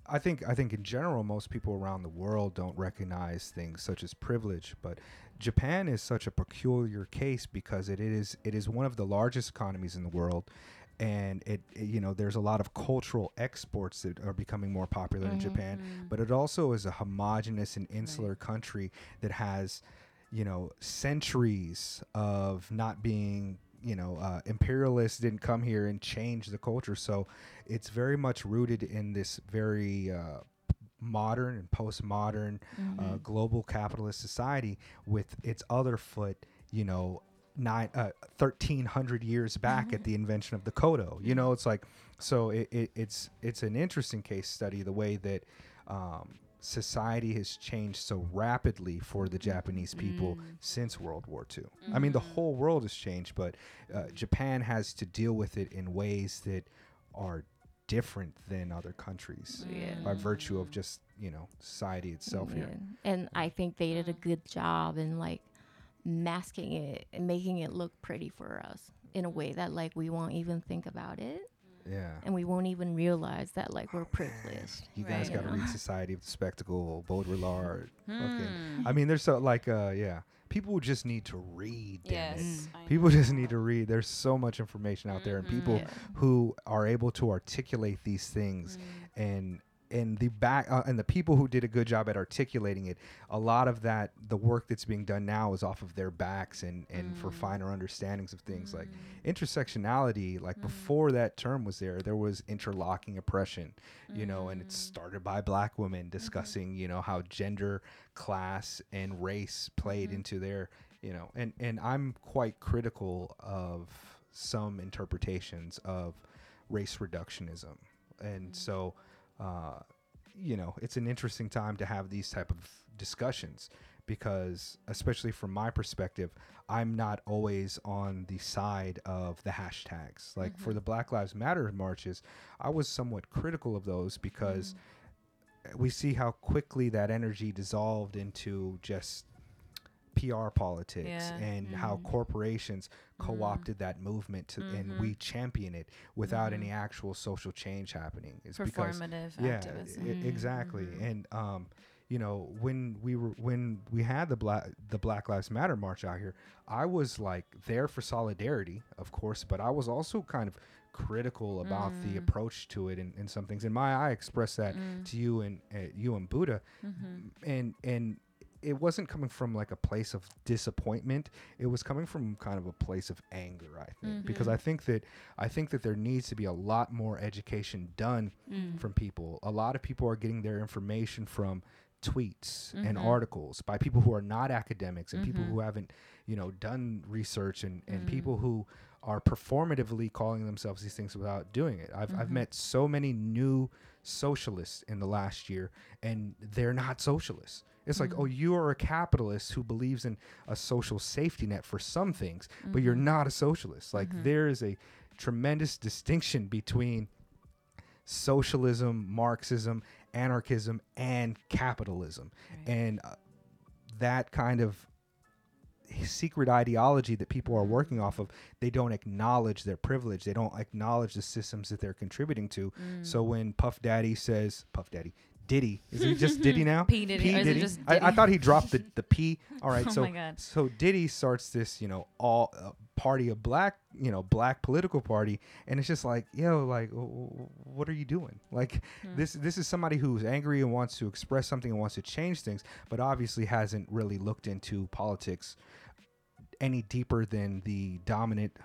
I think I think in general most people around the world don't recognize things such as privilege, but Japan is such a peculiar case because it is it is one of the largest economies in the world and it, it- you know there's a lot of cultural exports that are becoming more popular in Mhm. Japan, Mm. but it also is a homogenous and insular country that has you know centuries of not being you know uh, imperialists didn't come here and change the culture so it's very much rooted in this very uh, modern and postmodern Mm-hmm. uh, global capitalist society with its other foot you know nine uh, 1300 years back at the invention of the kodo you know it's like so it, it, it's it's an interesting case study the way that um, society has changed so rapidly for the Japanese people Mm. since World War II. I mean, the Mhm. whole world has changed, but uh, Japan has to deal with it in ways that are different than other countries Yeah. by virtue of just you know society itself here. And I think they did a good job in like masking it and making it look pretty for us in a way that like we won't even think about it Yeah. and we won't even realize that like we're privileged. You guys Right. got to Yeah. read Society of the Spectacle, Baudrillard. Hmm. I mean, there's so like uh yeah, people just need to read. damn. Yes. I People just need to read. There's so much information out there, and people Yeah. who are able to articulate these things Mm. and and the back uh, and the people who did a good job at articulating it a lot of that the work that's being done now is off of their backs and and for Mm. finer understandings of things like Mm. intersectionality like Mm. before that term was there there was interlocking oppression you know and it Mm. started by black Mm-hmm. women discussing you know how gender class and race played Mhm. into their you know and and i'm quite critical of some interpretations of race reductionism and Mm. so uh you know, it's an interesting time to have these type of discussions because especially from my perspective, I'm not always on the side of the hashtags. Like for the Black Lives Matter marches, I was somewhat critical of those because we see how quickly that energy dissolved into just PR politics Yeah. and how Mm. corporations co-opted that movement to, and Mhm. we champion it without any Mhm. actual social change happening. It's because Performative yeah, activism. e- Mm. exactly. Mhm. And um, you know, when we were when we had the black the Black Lives Matter march out here, I was like there for solidarity, of course, but I was also kind of critical about the Mm. approach to it and, and some things. And my I expressed that Mm. to you and uh, you and Buddha, Mhm. and and it wasn't coming from like a place of disappointment it was coming from kind of a place of anger i think because Mhm. i think that i think that there needs to be a lot more education done Mm. from people a lot of people are getting their information from tweets and Mhm. articles by people who are not academics and people Mhm. who haven't you know done research and, and Mm. people who are performatively calling themselves these things without doing it i've, I've Mhm. met so many new socialists in the last year and they're not socialists it's like Mhm. oh you are a capitalist who believes in a social safety net for some things but you're Mhm. not a socialist like Mhm. there is a tremendous distinction between socialism marxism anarchism and capitalism Right. and uh, that kind of secret ideology that people are working off of they don't acknowledge their privilege they don't acknowledge the systems that they're contributing to Mm. so when puff daddy says puff daddy diddy is it just diddy now P. Diddy, or is it Diddy? I, I thought he dropped the, the P. All right, Oh so my God. so Diddy starts this, you know, all uh, party of black, you know, black political party, and it's just like, yo, like, w- what are you doing? Like, Hmm. this this is somebody who's angry and wants to express something and wants to change things, but obviously hasn't really looked into politics any deeper than the dominant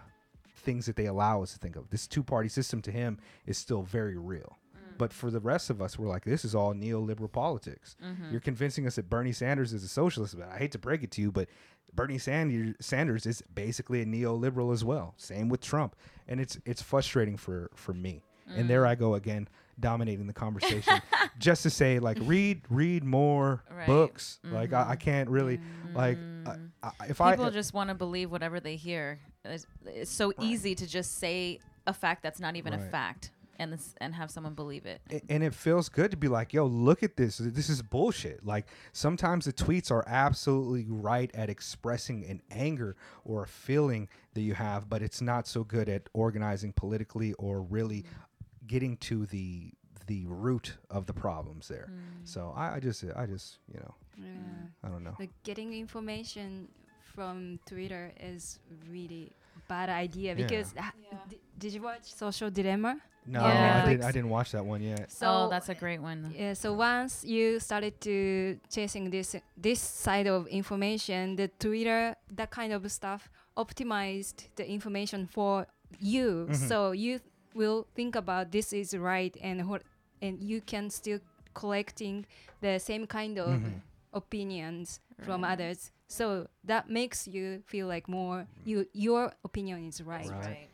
things that they allow us to think of. This two party system to him is still very real. But for the rest of us, we're like, this is all neoliberal politics. Mhm. You're convincing us that Bernie Sanders is a socialist, but I hate to break it to you, but Bernie Sanders Sanders is basically a neoliberal as well. Same with Trump, and it's it's frustrating for for me. And there I go again, dominating the conversation, just to say like read read more Right. books. Like I, I Mhm. can't really like I, Mm. I, if People I just want to believe whatever they hear. It's, it's so easy to just say a fact that's not even a fact and this, and have someone believe it. a- and it feels good to be like, yo, look at this. This is bullshit. Like sometimes the tweets are absolutely right at expressing an anger or a feeling that you have, but it's not so good at organizing politically or really getting to the the root of the problems there. Mm. So I, I just I just you know Yeah. I don't know. Like getting information from Twitter is really bad idea Yeah. because ha- d- did you watch Social Dilemma? No, Yeah. I didn't I didn't watch that one yet. So oh, that's a great one. Yeah, so once you started to chasing this this side of information, the Twitter that kind of stuff optimized the information for you. Mhm. So you will think about this is right and what and you can still collecting the same kind of Mhm. opinions from others. So that makes you feel like more you your opinion is right. Right.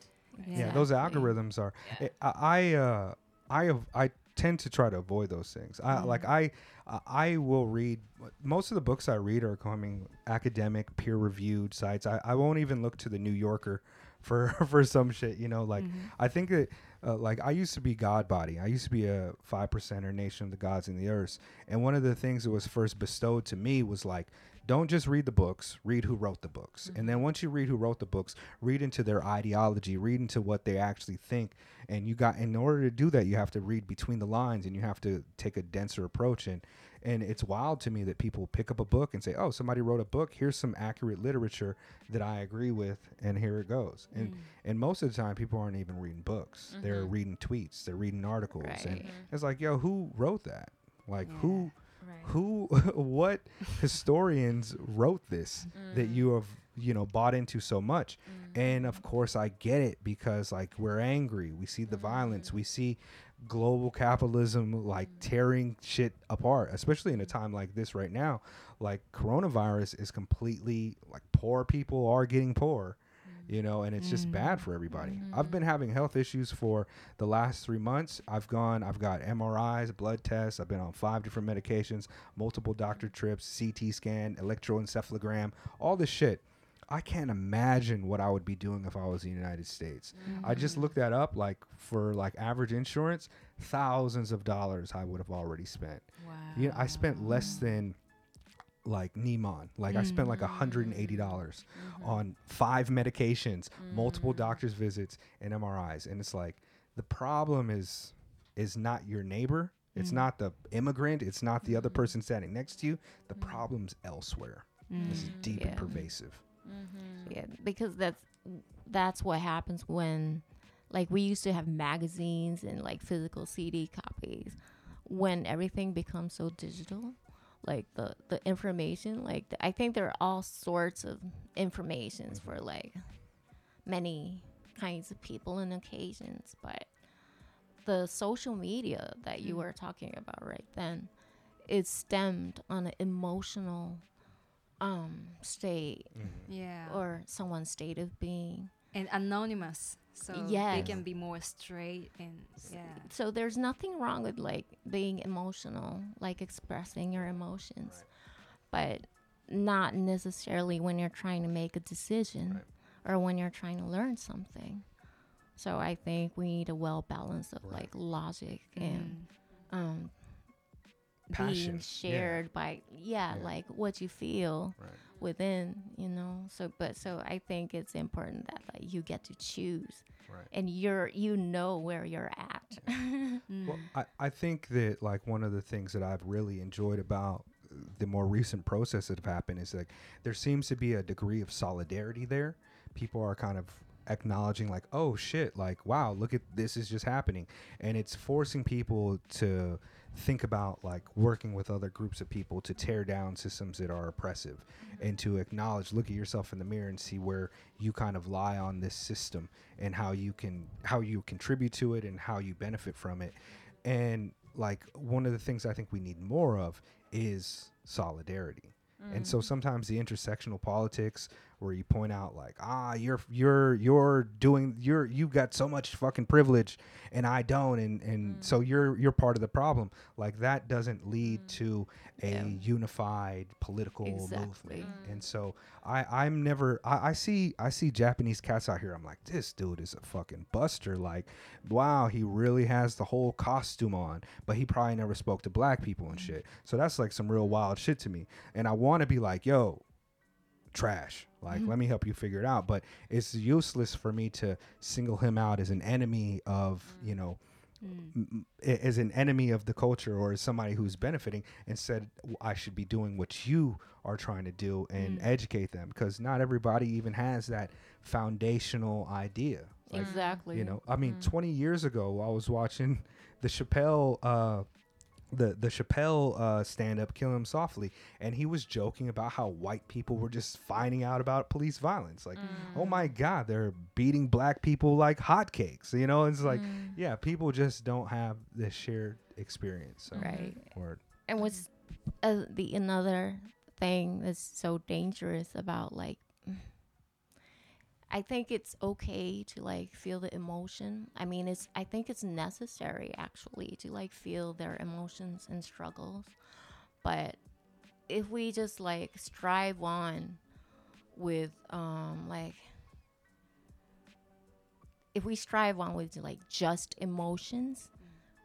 Yeah. Yeah, those algorithms are. I I uh, I have I tend to try to avoid those things. I like I I- I will read most of the books I read are coming academic peer reviewed sites. I, I won't even look to the New Yorker for for some shit. You know, like Mhm. I think that uh, like I used to be God body. I used to be a five percenter nation of the gods in the earth. And one of the things that was first bestowed to me was like, don't just read the books, read who wrote the books. And then once you read who wrote the books, read into their ideology, read into what they actually think. And you got in order to do that, you have to read between the lines and you have to take a denser approach. And and it's wild to me that people pick up a book and say, "Oh, somebody wrote a book. Here's some accurate literature that I agree with, and here it goes." And and most of the time, people aren't even reading books; they're Mhm. reading tweets, they're reading articles, and it's like, "Yo, who wrote that? Like, who, Right. who, what historians wrote this that mm. you have, you know, bought into so much?" Mm. And of course, I get it because like we're angry, we see the violence, mm. we see global capitalism like tearing shit apart, especially in a time like this right now. Like coronavirus is completely like poor people are getting poor you know, and it's just Mm. bad for everybody. I've been having health issues for the last three months. I've gone, I've got MRIs, blood tests. I've been on five different medications, multiple doctor trips, CT scan, electroencephalogram, all this shit. I can't imagine what I would be doing if I was in the United States. I just looked that up. Like for like average insurance, thousands of dollars I would have already spent. Wow. You know, I spent less than like Neiman. Like I spent like hundred and eighty mm. dollars mm-hmm. on five medications, multiple mm. doctor's visits, and MRIs. And it's like the problem is is not your neighbor. It's mm. not the immigrant. It's not the other mm-hmm. person standing next to you. The problem's elsewhere. This is deep and Yeah. pervasive. Mm-hmm. Yeah, because that's that's what happens when like we used to have magazines and like physical CD copies. When everything becomes so digital, like the the information, like I think there are all sorts of informations for mm-hmm. like many kinds of people and occasions, but the social media that you mm-hmm. were talking about right then is stemmed on an emotional um state mm-hmm. Yeah. or someone's state of being. and anonymous, so they Yes. can be more straight and yeah. So there's nothing wrong with like being emotional, like expressing your emotions, but not necessarily when you're trying to make a decision or when you're trying to learn something. So I think we need a well balance of Right. like logic and Mm. um Passion, being yeah. shared by yeah, Yeah. like what you feel Right. within, you know. So but so I think it's important that like you get to choose Right. and you're you know where you're at. Mm. Well, I, I think that like one of the things that I've really enjoyed about the more recent process that have happened is like there seems to be a degree of solidarity there. People are kind of acknowledging like, oh shit, like wow, look at this is just happening, and it's forcing people to think about like working with other groups of people to tear down systems that are oppressive mm-hmm. and to acknowledge look at yourself in the mirror and see where you kind of lie on this system and how you can how you contribute to it and how you benefit from it. And like one of the things i think we need more of is solidarity. And so mm-hmm. sometimes the intersectional politics where you point out like ah you're you're you're doing you're you've got so much fucking privilege and I don't and and mm. so you're you're part of the problem. Like that doesn't lead mm. to a Yeah. unified political Exactly. movement. Mm. And so I I'm never I, I see I see Japanese cats out here. I'm like this dude is a fucking buster. Like wow he really has the whole costume on but he probably never spoke to black people and shit. So that's like some real wild shit to me. And I want to be like yo trash. Like, mm-hmm. let me help you figure it out. But it's useless for me to single him out as an enemy of, you know, mm. m- m- a- as an enemy of the culture or as somebody who's benefiting. Instead, I should be doing what you are trying to do and mm. educate them because not everybody even has that foundational idea. Like, exactly. you know, I mean, mm. 20 years ago, I was watching the Chappelle, uh, the the Chappelle uh, stand up, "Killin' Them Softly," and he was joking about how white people were just finding out about police violence. Like, oh my God, they're beating black people like hotcakes. You know, it's like, yeah, people just don't have this shared experience. So, Right. Or And what's uh, the another thing that's so dangerous about like I think it's okay to like feel the emotion. I mean, it's I think it's necessary actually to like feel their emotions and struggles. But if we just like strive on with um like if we strive on with like just emotions,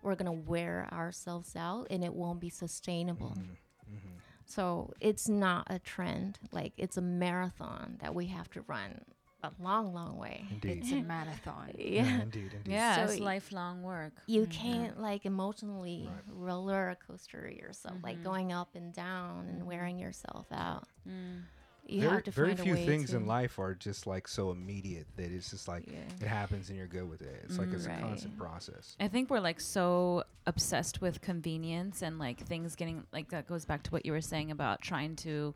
we're gonna wear ourselves out and it won't be sustainable. So it's not a trend. Like it's a marathon that we have to run a long, long way. indeed, It's a marathon. yeah, Yeah. indeed, indeed. Yeah, So it's y- lifelong work. You mm-hmm. can't like emotionally Right. roller coaster yourself, like mm-hmm. going up and down and mm-hmm. wearing yourself out. Mm. You very, have to very find a few way things to, in life are just like so immediate that it's just like Yeah. it happens and you're good with it. It's like it's mm, Right. a constant process. I think we're like so obsessed with convenience and like things getting like that goes back to what you were saying about trying to,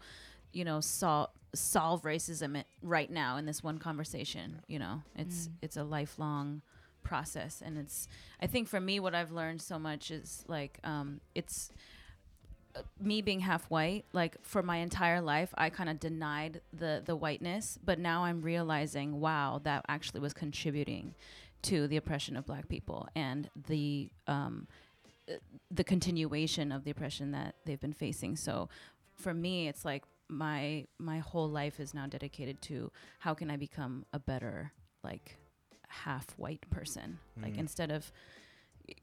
you know, solve solve racism right now in this one conversation. You know, it's it's a lifelong process, and it's I think for me what I've learned so much is like um, it's uh, me being half white, like for my entire life, I kind of denied the the whiteness, but now I'm realizing, wow, that actually was contributing to the oppression of Black people and the um, uh, the continuation of the oppression that they've been facing. So, for me, it's like my my whole life is now dedicated to how can I become a better like half white person, like Mm. instead of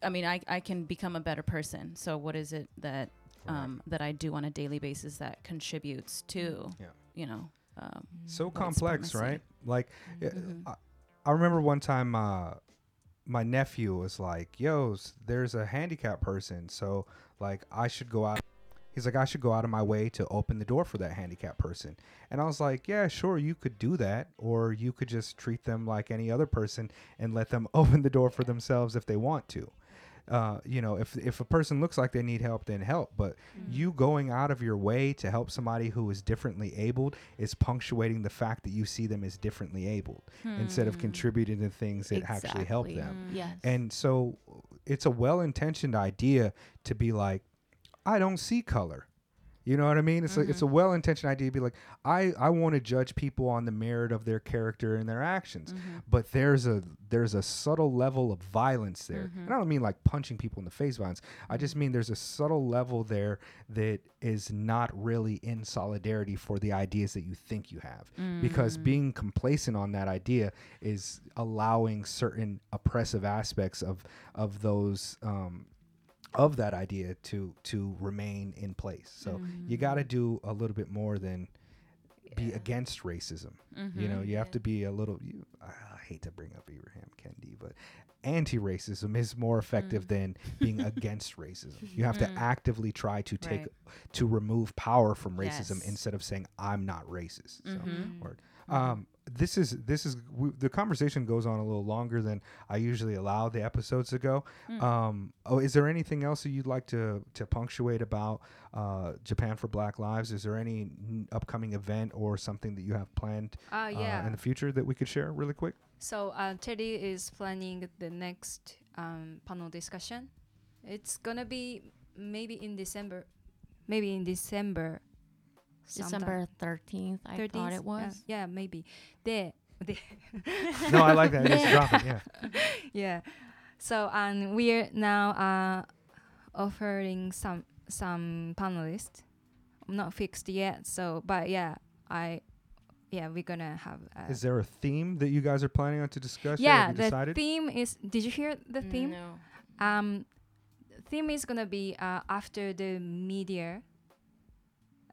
I mean, I, I can become a better person. So what is it that um, that I do on a daily basis that contributes to, Yeah. you know, um, so complex, supremacy. right? Like, uh, Mhm. I, I remember one time uh, my nephew was like, "Yo, there's a handicapped person, so like I should go out." He's like, "I should go out of my way to open the door for that handicapped person," and I was like, "Yeah, sure, you could do that, or you could just treat them like any other person and let them open the door for themselves if they want to." Uh, you know, if if a person looks like they need help, then help. But you going out of your way to help somebody who is differently abled is punctuating the fact that you see them as differently abled instead of Hmm. contributing to things that actually help Exactly. them. Yes. And so it's a well-intentioned idea to be like, I don't see color. You know what I mean? It's a, it's a mm-hmm. well-intentioned idea to be like, I, I want to judge people on the merit of their character and their actions. Mm-hmm. But there's a there's a subtle level of violence there. Mm-hmm. And I don't mean like punching people in the face violence. I just mean there's a subtle level there that is not really in solidarity for the ideas that you think you have. Because mm. being complacent on that idea is allowing certain oppressive aspects of of those um, of that idea to to remain in place. So you got to mm. do a little bit more than be against racism. You know, mm-hmm. you have to be a little. You, I hate to bring up Abraham Kendi, but anti-racism is more effective than mm. being against racism. You have to mm. actively try to take Right. to remove power from racism Yes. instead of saying I'm not racist. So, Mhm. word. Mm-hmm. Um, this is this is w- the conversation goes on a little longer than I usually allow the episodes to go. Um, oh, is there anything else that you'd like to to punctuate about uh, Japan for Black Lives? Is there any n- upcoming event or something that you have planned Uh, uh, in the future that we could share really quick? So uh, Teddy is planning the next um, panel discussion. It's gonna be maybe in December, maybe in December. Sometime. December 13th, I thought it was. Yeah, yeah, maybe. There, there. No, I like that. Just drop it. Yeah. yeah. So um, we're now uh, offering some some panelists. Not fixed yet. So, but yeah, I yeah we're gonna have. Uh, Is there a theme that you guys are planning on to discuss? yeah, Have you the decided? theme is. Did you hear the theme? No. Um, theme is gonna be uh, after the media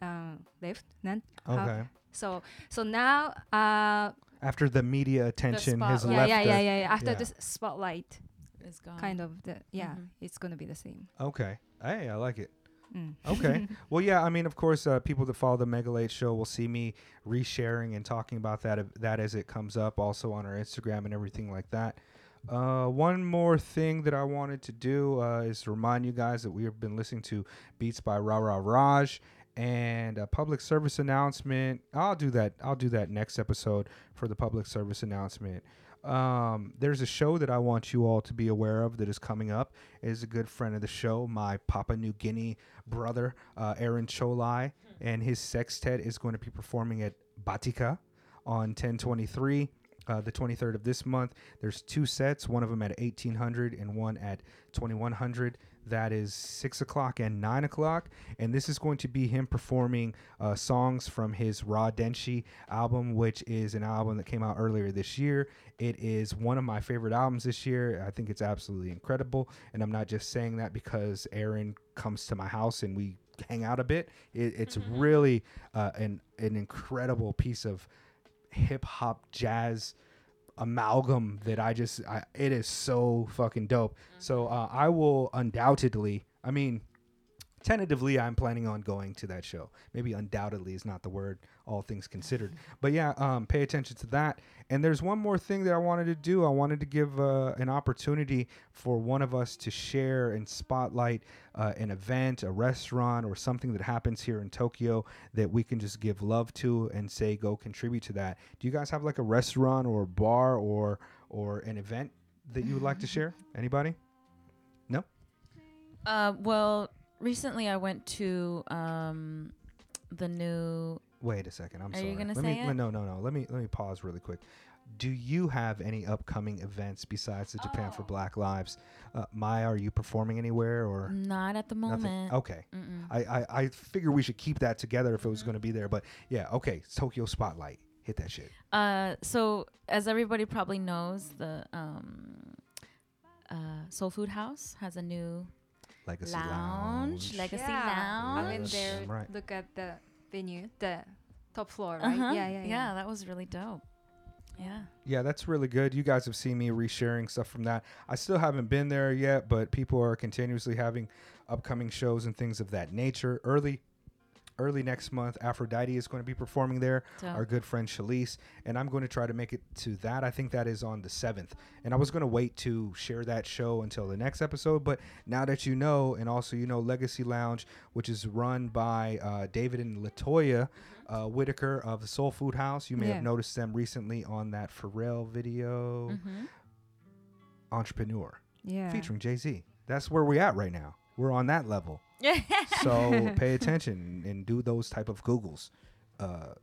uh, left. Nan- how- Okay. So so now uh After the media attention has spotlight. yeah left. yeah yeah yeah yeah after yeah. this spotlight It's gone. kind of the yeah Mhm. it's gonna be the same. Okay. Hey, I like it. Mm. Okay. well, yeah. I mean, of course, uh, people that follow the Mega Late Show will see me resharing and talking about that that as it comes up, also on our Instagram and everything like that. Uh, one more thing that I wanted to do uh, is to remind you guys that we have been listening to Beats by Ra Ra Raj and a public service announcement. I'll do that. I'll do that next episode for the public service announcement. Um, there's a show that I want you all to be aware of that is coming up. It is a good friend of the show, my Papua New Guinea brother, uh, Aaron Choulai, and his sextet is going to be performing at Batica on 1023. Uh, the 23rd of this month. There's two sets, one of them at 1800 and one at 2100. That is six o'clock and nine o'clock, and this is going to be him performing uh, songs from his Raw Denshi album, which is an album that came out earlier this year. It is one of my favorite albums this year. I think it's absolutely incredible, and I'm not just saying that because Aaron comes to my house and we hang out a bit. It, it's really uh, an an incredible piece of hip hop jazz amalgam that I just I, it is so fucking dope. So uh, I will undoubtedly, I mean, tentatively, I'm planning on going to that show. Maybe undoubtedly is not the word, all things considered. But yeah, um, pay attention to that. And there's one more thing that I wanted to do. I wanted to give uh, an opportunity for one of us to share and spotlight uh, an event, a restaurant, or something that happens here in Tokyo that we can just give love to and say go contribute to that. Do you guys have like a restaurant or a bar or or an event that you would like to share? Anybody? No. Uh, well, recently I went to um, the new. Wait a second. I'm Are sorry. you gonna let say me, it? No, no, no. Let me let me pause really quick. Do you have any upcoming events besides the Japan for Oh. Black Lives? Uh, Maya, are you performing anywhere or Not at the nothing? moment. Okay. Mm-mm. I, I, I figure we should keep that together if it was going to be there. But yeah, okay. Tokyo Spotlight. Hit that shit. Uh, so as everybody probably knows, the um, uh, Soul Food House has a new Legacy lounge, Lounge. Legacy Yeah. I went Lounge. there. Right. Look at the venue, the top floor, right? Uh-huh. Yeah, yeah, yeah. that was really dope. Yeah. Yeah, that's really good. You guys have seen me resharing stuff from that. I still haven't been there yet, but people are continuously having upcoming shows and things of that nature. Early early next month, Aphrodite is going to be performing there. So Our good friend Shalise, and I'm going to try to make it to that. I think that is on the 7th. And I was going to wait to share that show until the next episode, but now that you know, and also you know Legacy Lounge, which is run by uh, David and Latoya uh, Whitaker of the Soul Food House. You may Yeah. have noticed them recently on that Pharrell video, Mhm. Entrepreneur, Yeah. featuring Jay Z. That's where we're at right now. We're on that level. So pay attention and do those type of Googles uh,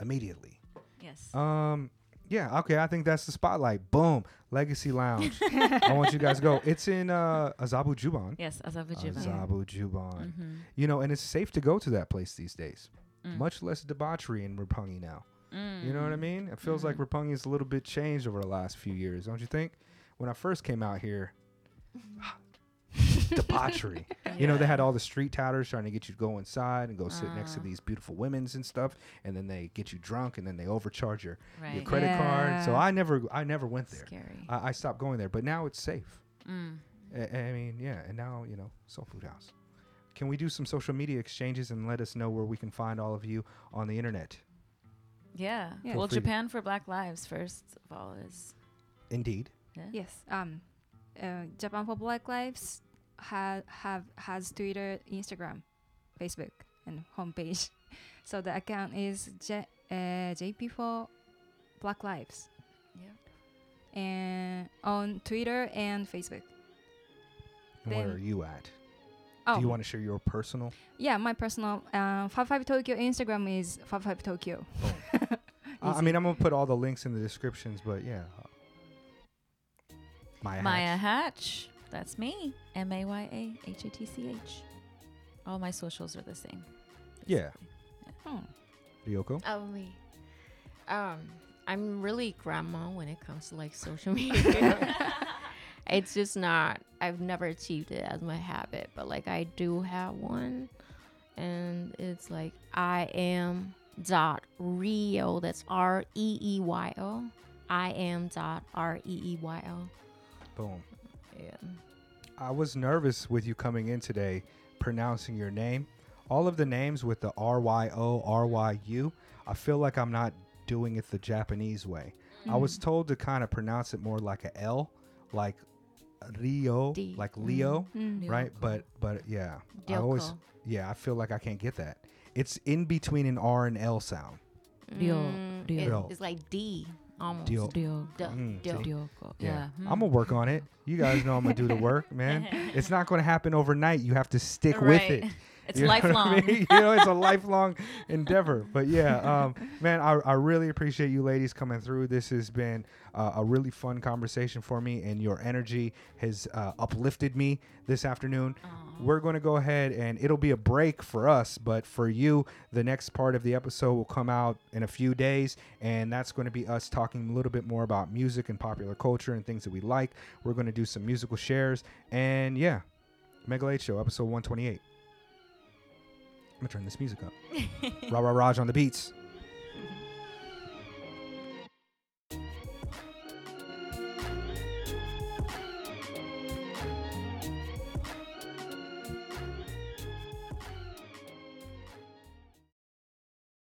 immediately. yes. Um, yeah, okay. I think that's the spotlight. Boom, Legacy Lounge. I want you guys to go. It's in uh, Azabu Juban. yes, Azabajiba. Azabu Juban. Mm-hmm. You know, and it's safe to go to that place these days. Mm. Much less debauchery in Roppongi now. You know what I Mm. mean? It feels like Mhm. Roppongi is a little bit changed over the last few years, don't you think? When I first came out here, debauchery. You know, they had all the street tatters trying to get you to go inside and go sit next to Uh. these beautiful women's and stuff, and then they get you drunk and then they overcharge your, your Right. credit card. So I never I never went there. Scary. I, I stopped going there, but now it's safe. mm. I, I mean, yeah, and now you know, Soul Food House. Can we do some social media exchanges and let us know where we can find all of you on the internet? Yeah. Yeah. Well. Japan for Black Lives first of all is. Indeed. Yeah. Yes. Um, uh, Japan for Black Lives ha- have has Twitter, Instagram, Facebook, and homepage. So the account is J- uh, JP for Black Lives, Yeah. and on Twitter and Facebook. And where are you at? Oh, Do you want to share your personal? yeah, my personal uh, Five Five Tokyo Instagram is Five Five Tokyo. Uh, I mean, I'm gonna put all the links in the descriptions, but yeah. Maya. Maya Hatch. Hatch. That's me. M A Y A H A T C H. All my socials are the same. Yeah. Hmm. Ryoko. Oh me. Um, I'm really grandma when it comes to like social media. it's just not. I've never achieved it as my habit, but like I do have one, and it's like I am dot Rio. That's R E E Y O. I am dot R E E Y O. Boom. Yeah. I was nervous with you coming in today, pronouncing your name. All of the names with the R Y O R Y U. I feel like I'm not doing it the Japanese way. I Mm. was told to kind of pronounce it more like a L, like Rio, D. like Leo, Mm. right? Ryoko. But but yeah, I always yeah, I feel like I can't get that. It's in between an R and L sound. Rio- Mm, Rio. it- Rio. it's like D almost. Dio. Dio. Duh, Mm, Dio. see? Dioko. Yeah, Yeah. Hmm. I'm gonna work on it. You guys know I'm gonna do the work, man. It's not gonna happen overnight. You have to stick with it. It's You know I lifelong. mean? you know, it's a lifelong endeavor. But yeah, um, man, I, I really appreciate you ladies coming through. This has been uh, a really fun conversation for me, and your energy has uh, uplifted me this afternoon. Aw. We're going to go ahead and it'll be a break for us, but for you, the next part of the episode will come out in a few days, and that's going to be us talking a little bit more about music and popular culture and things that we like. We're going to do some musical shares, and yeah, Mega Late Show, episode 128. I'm gonna turn this music up. Ra Ra Raj on the beats.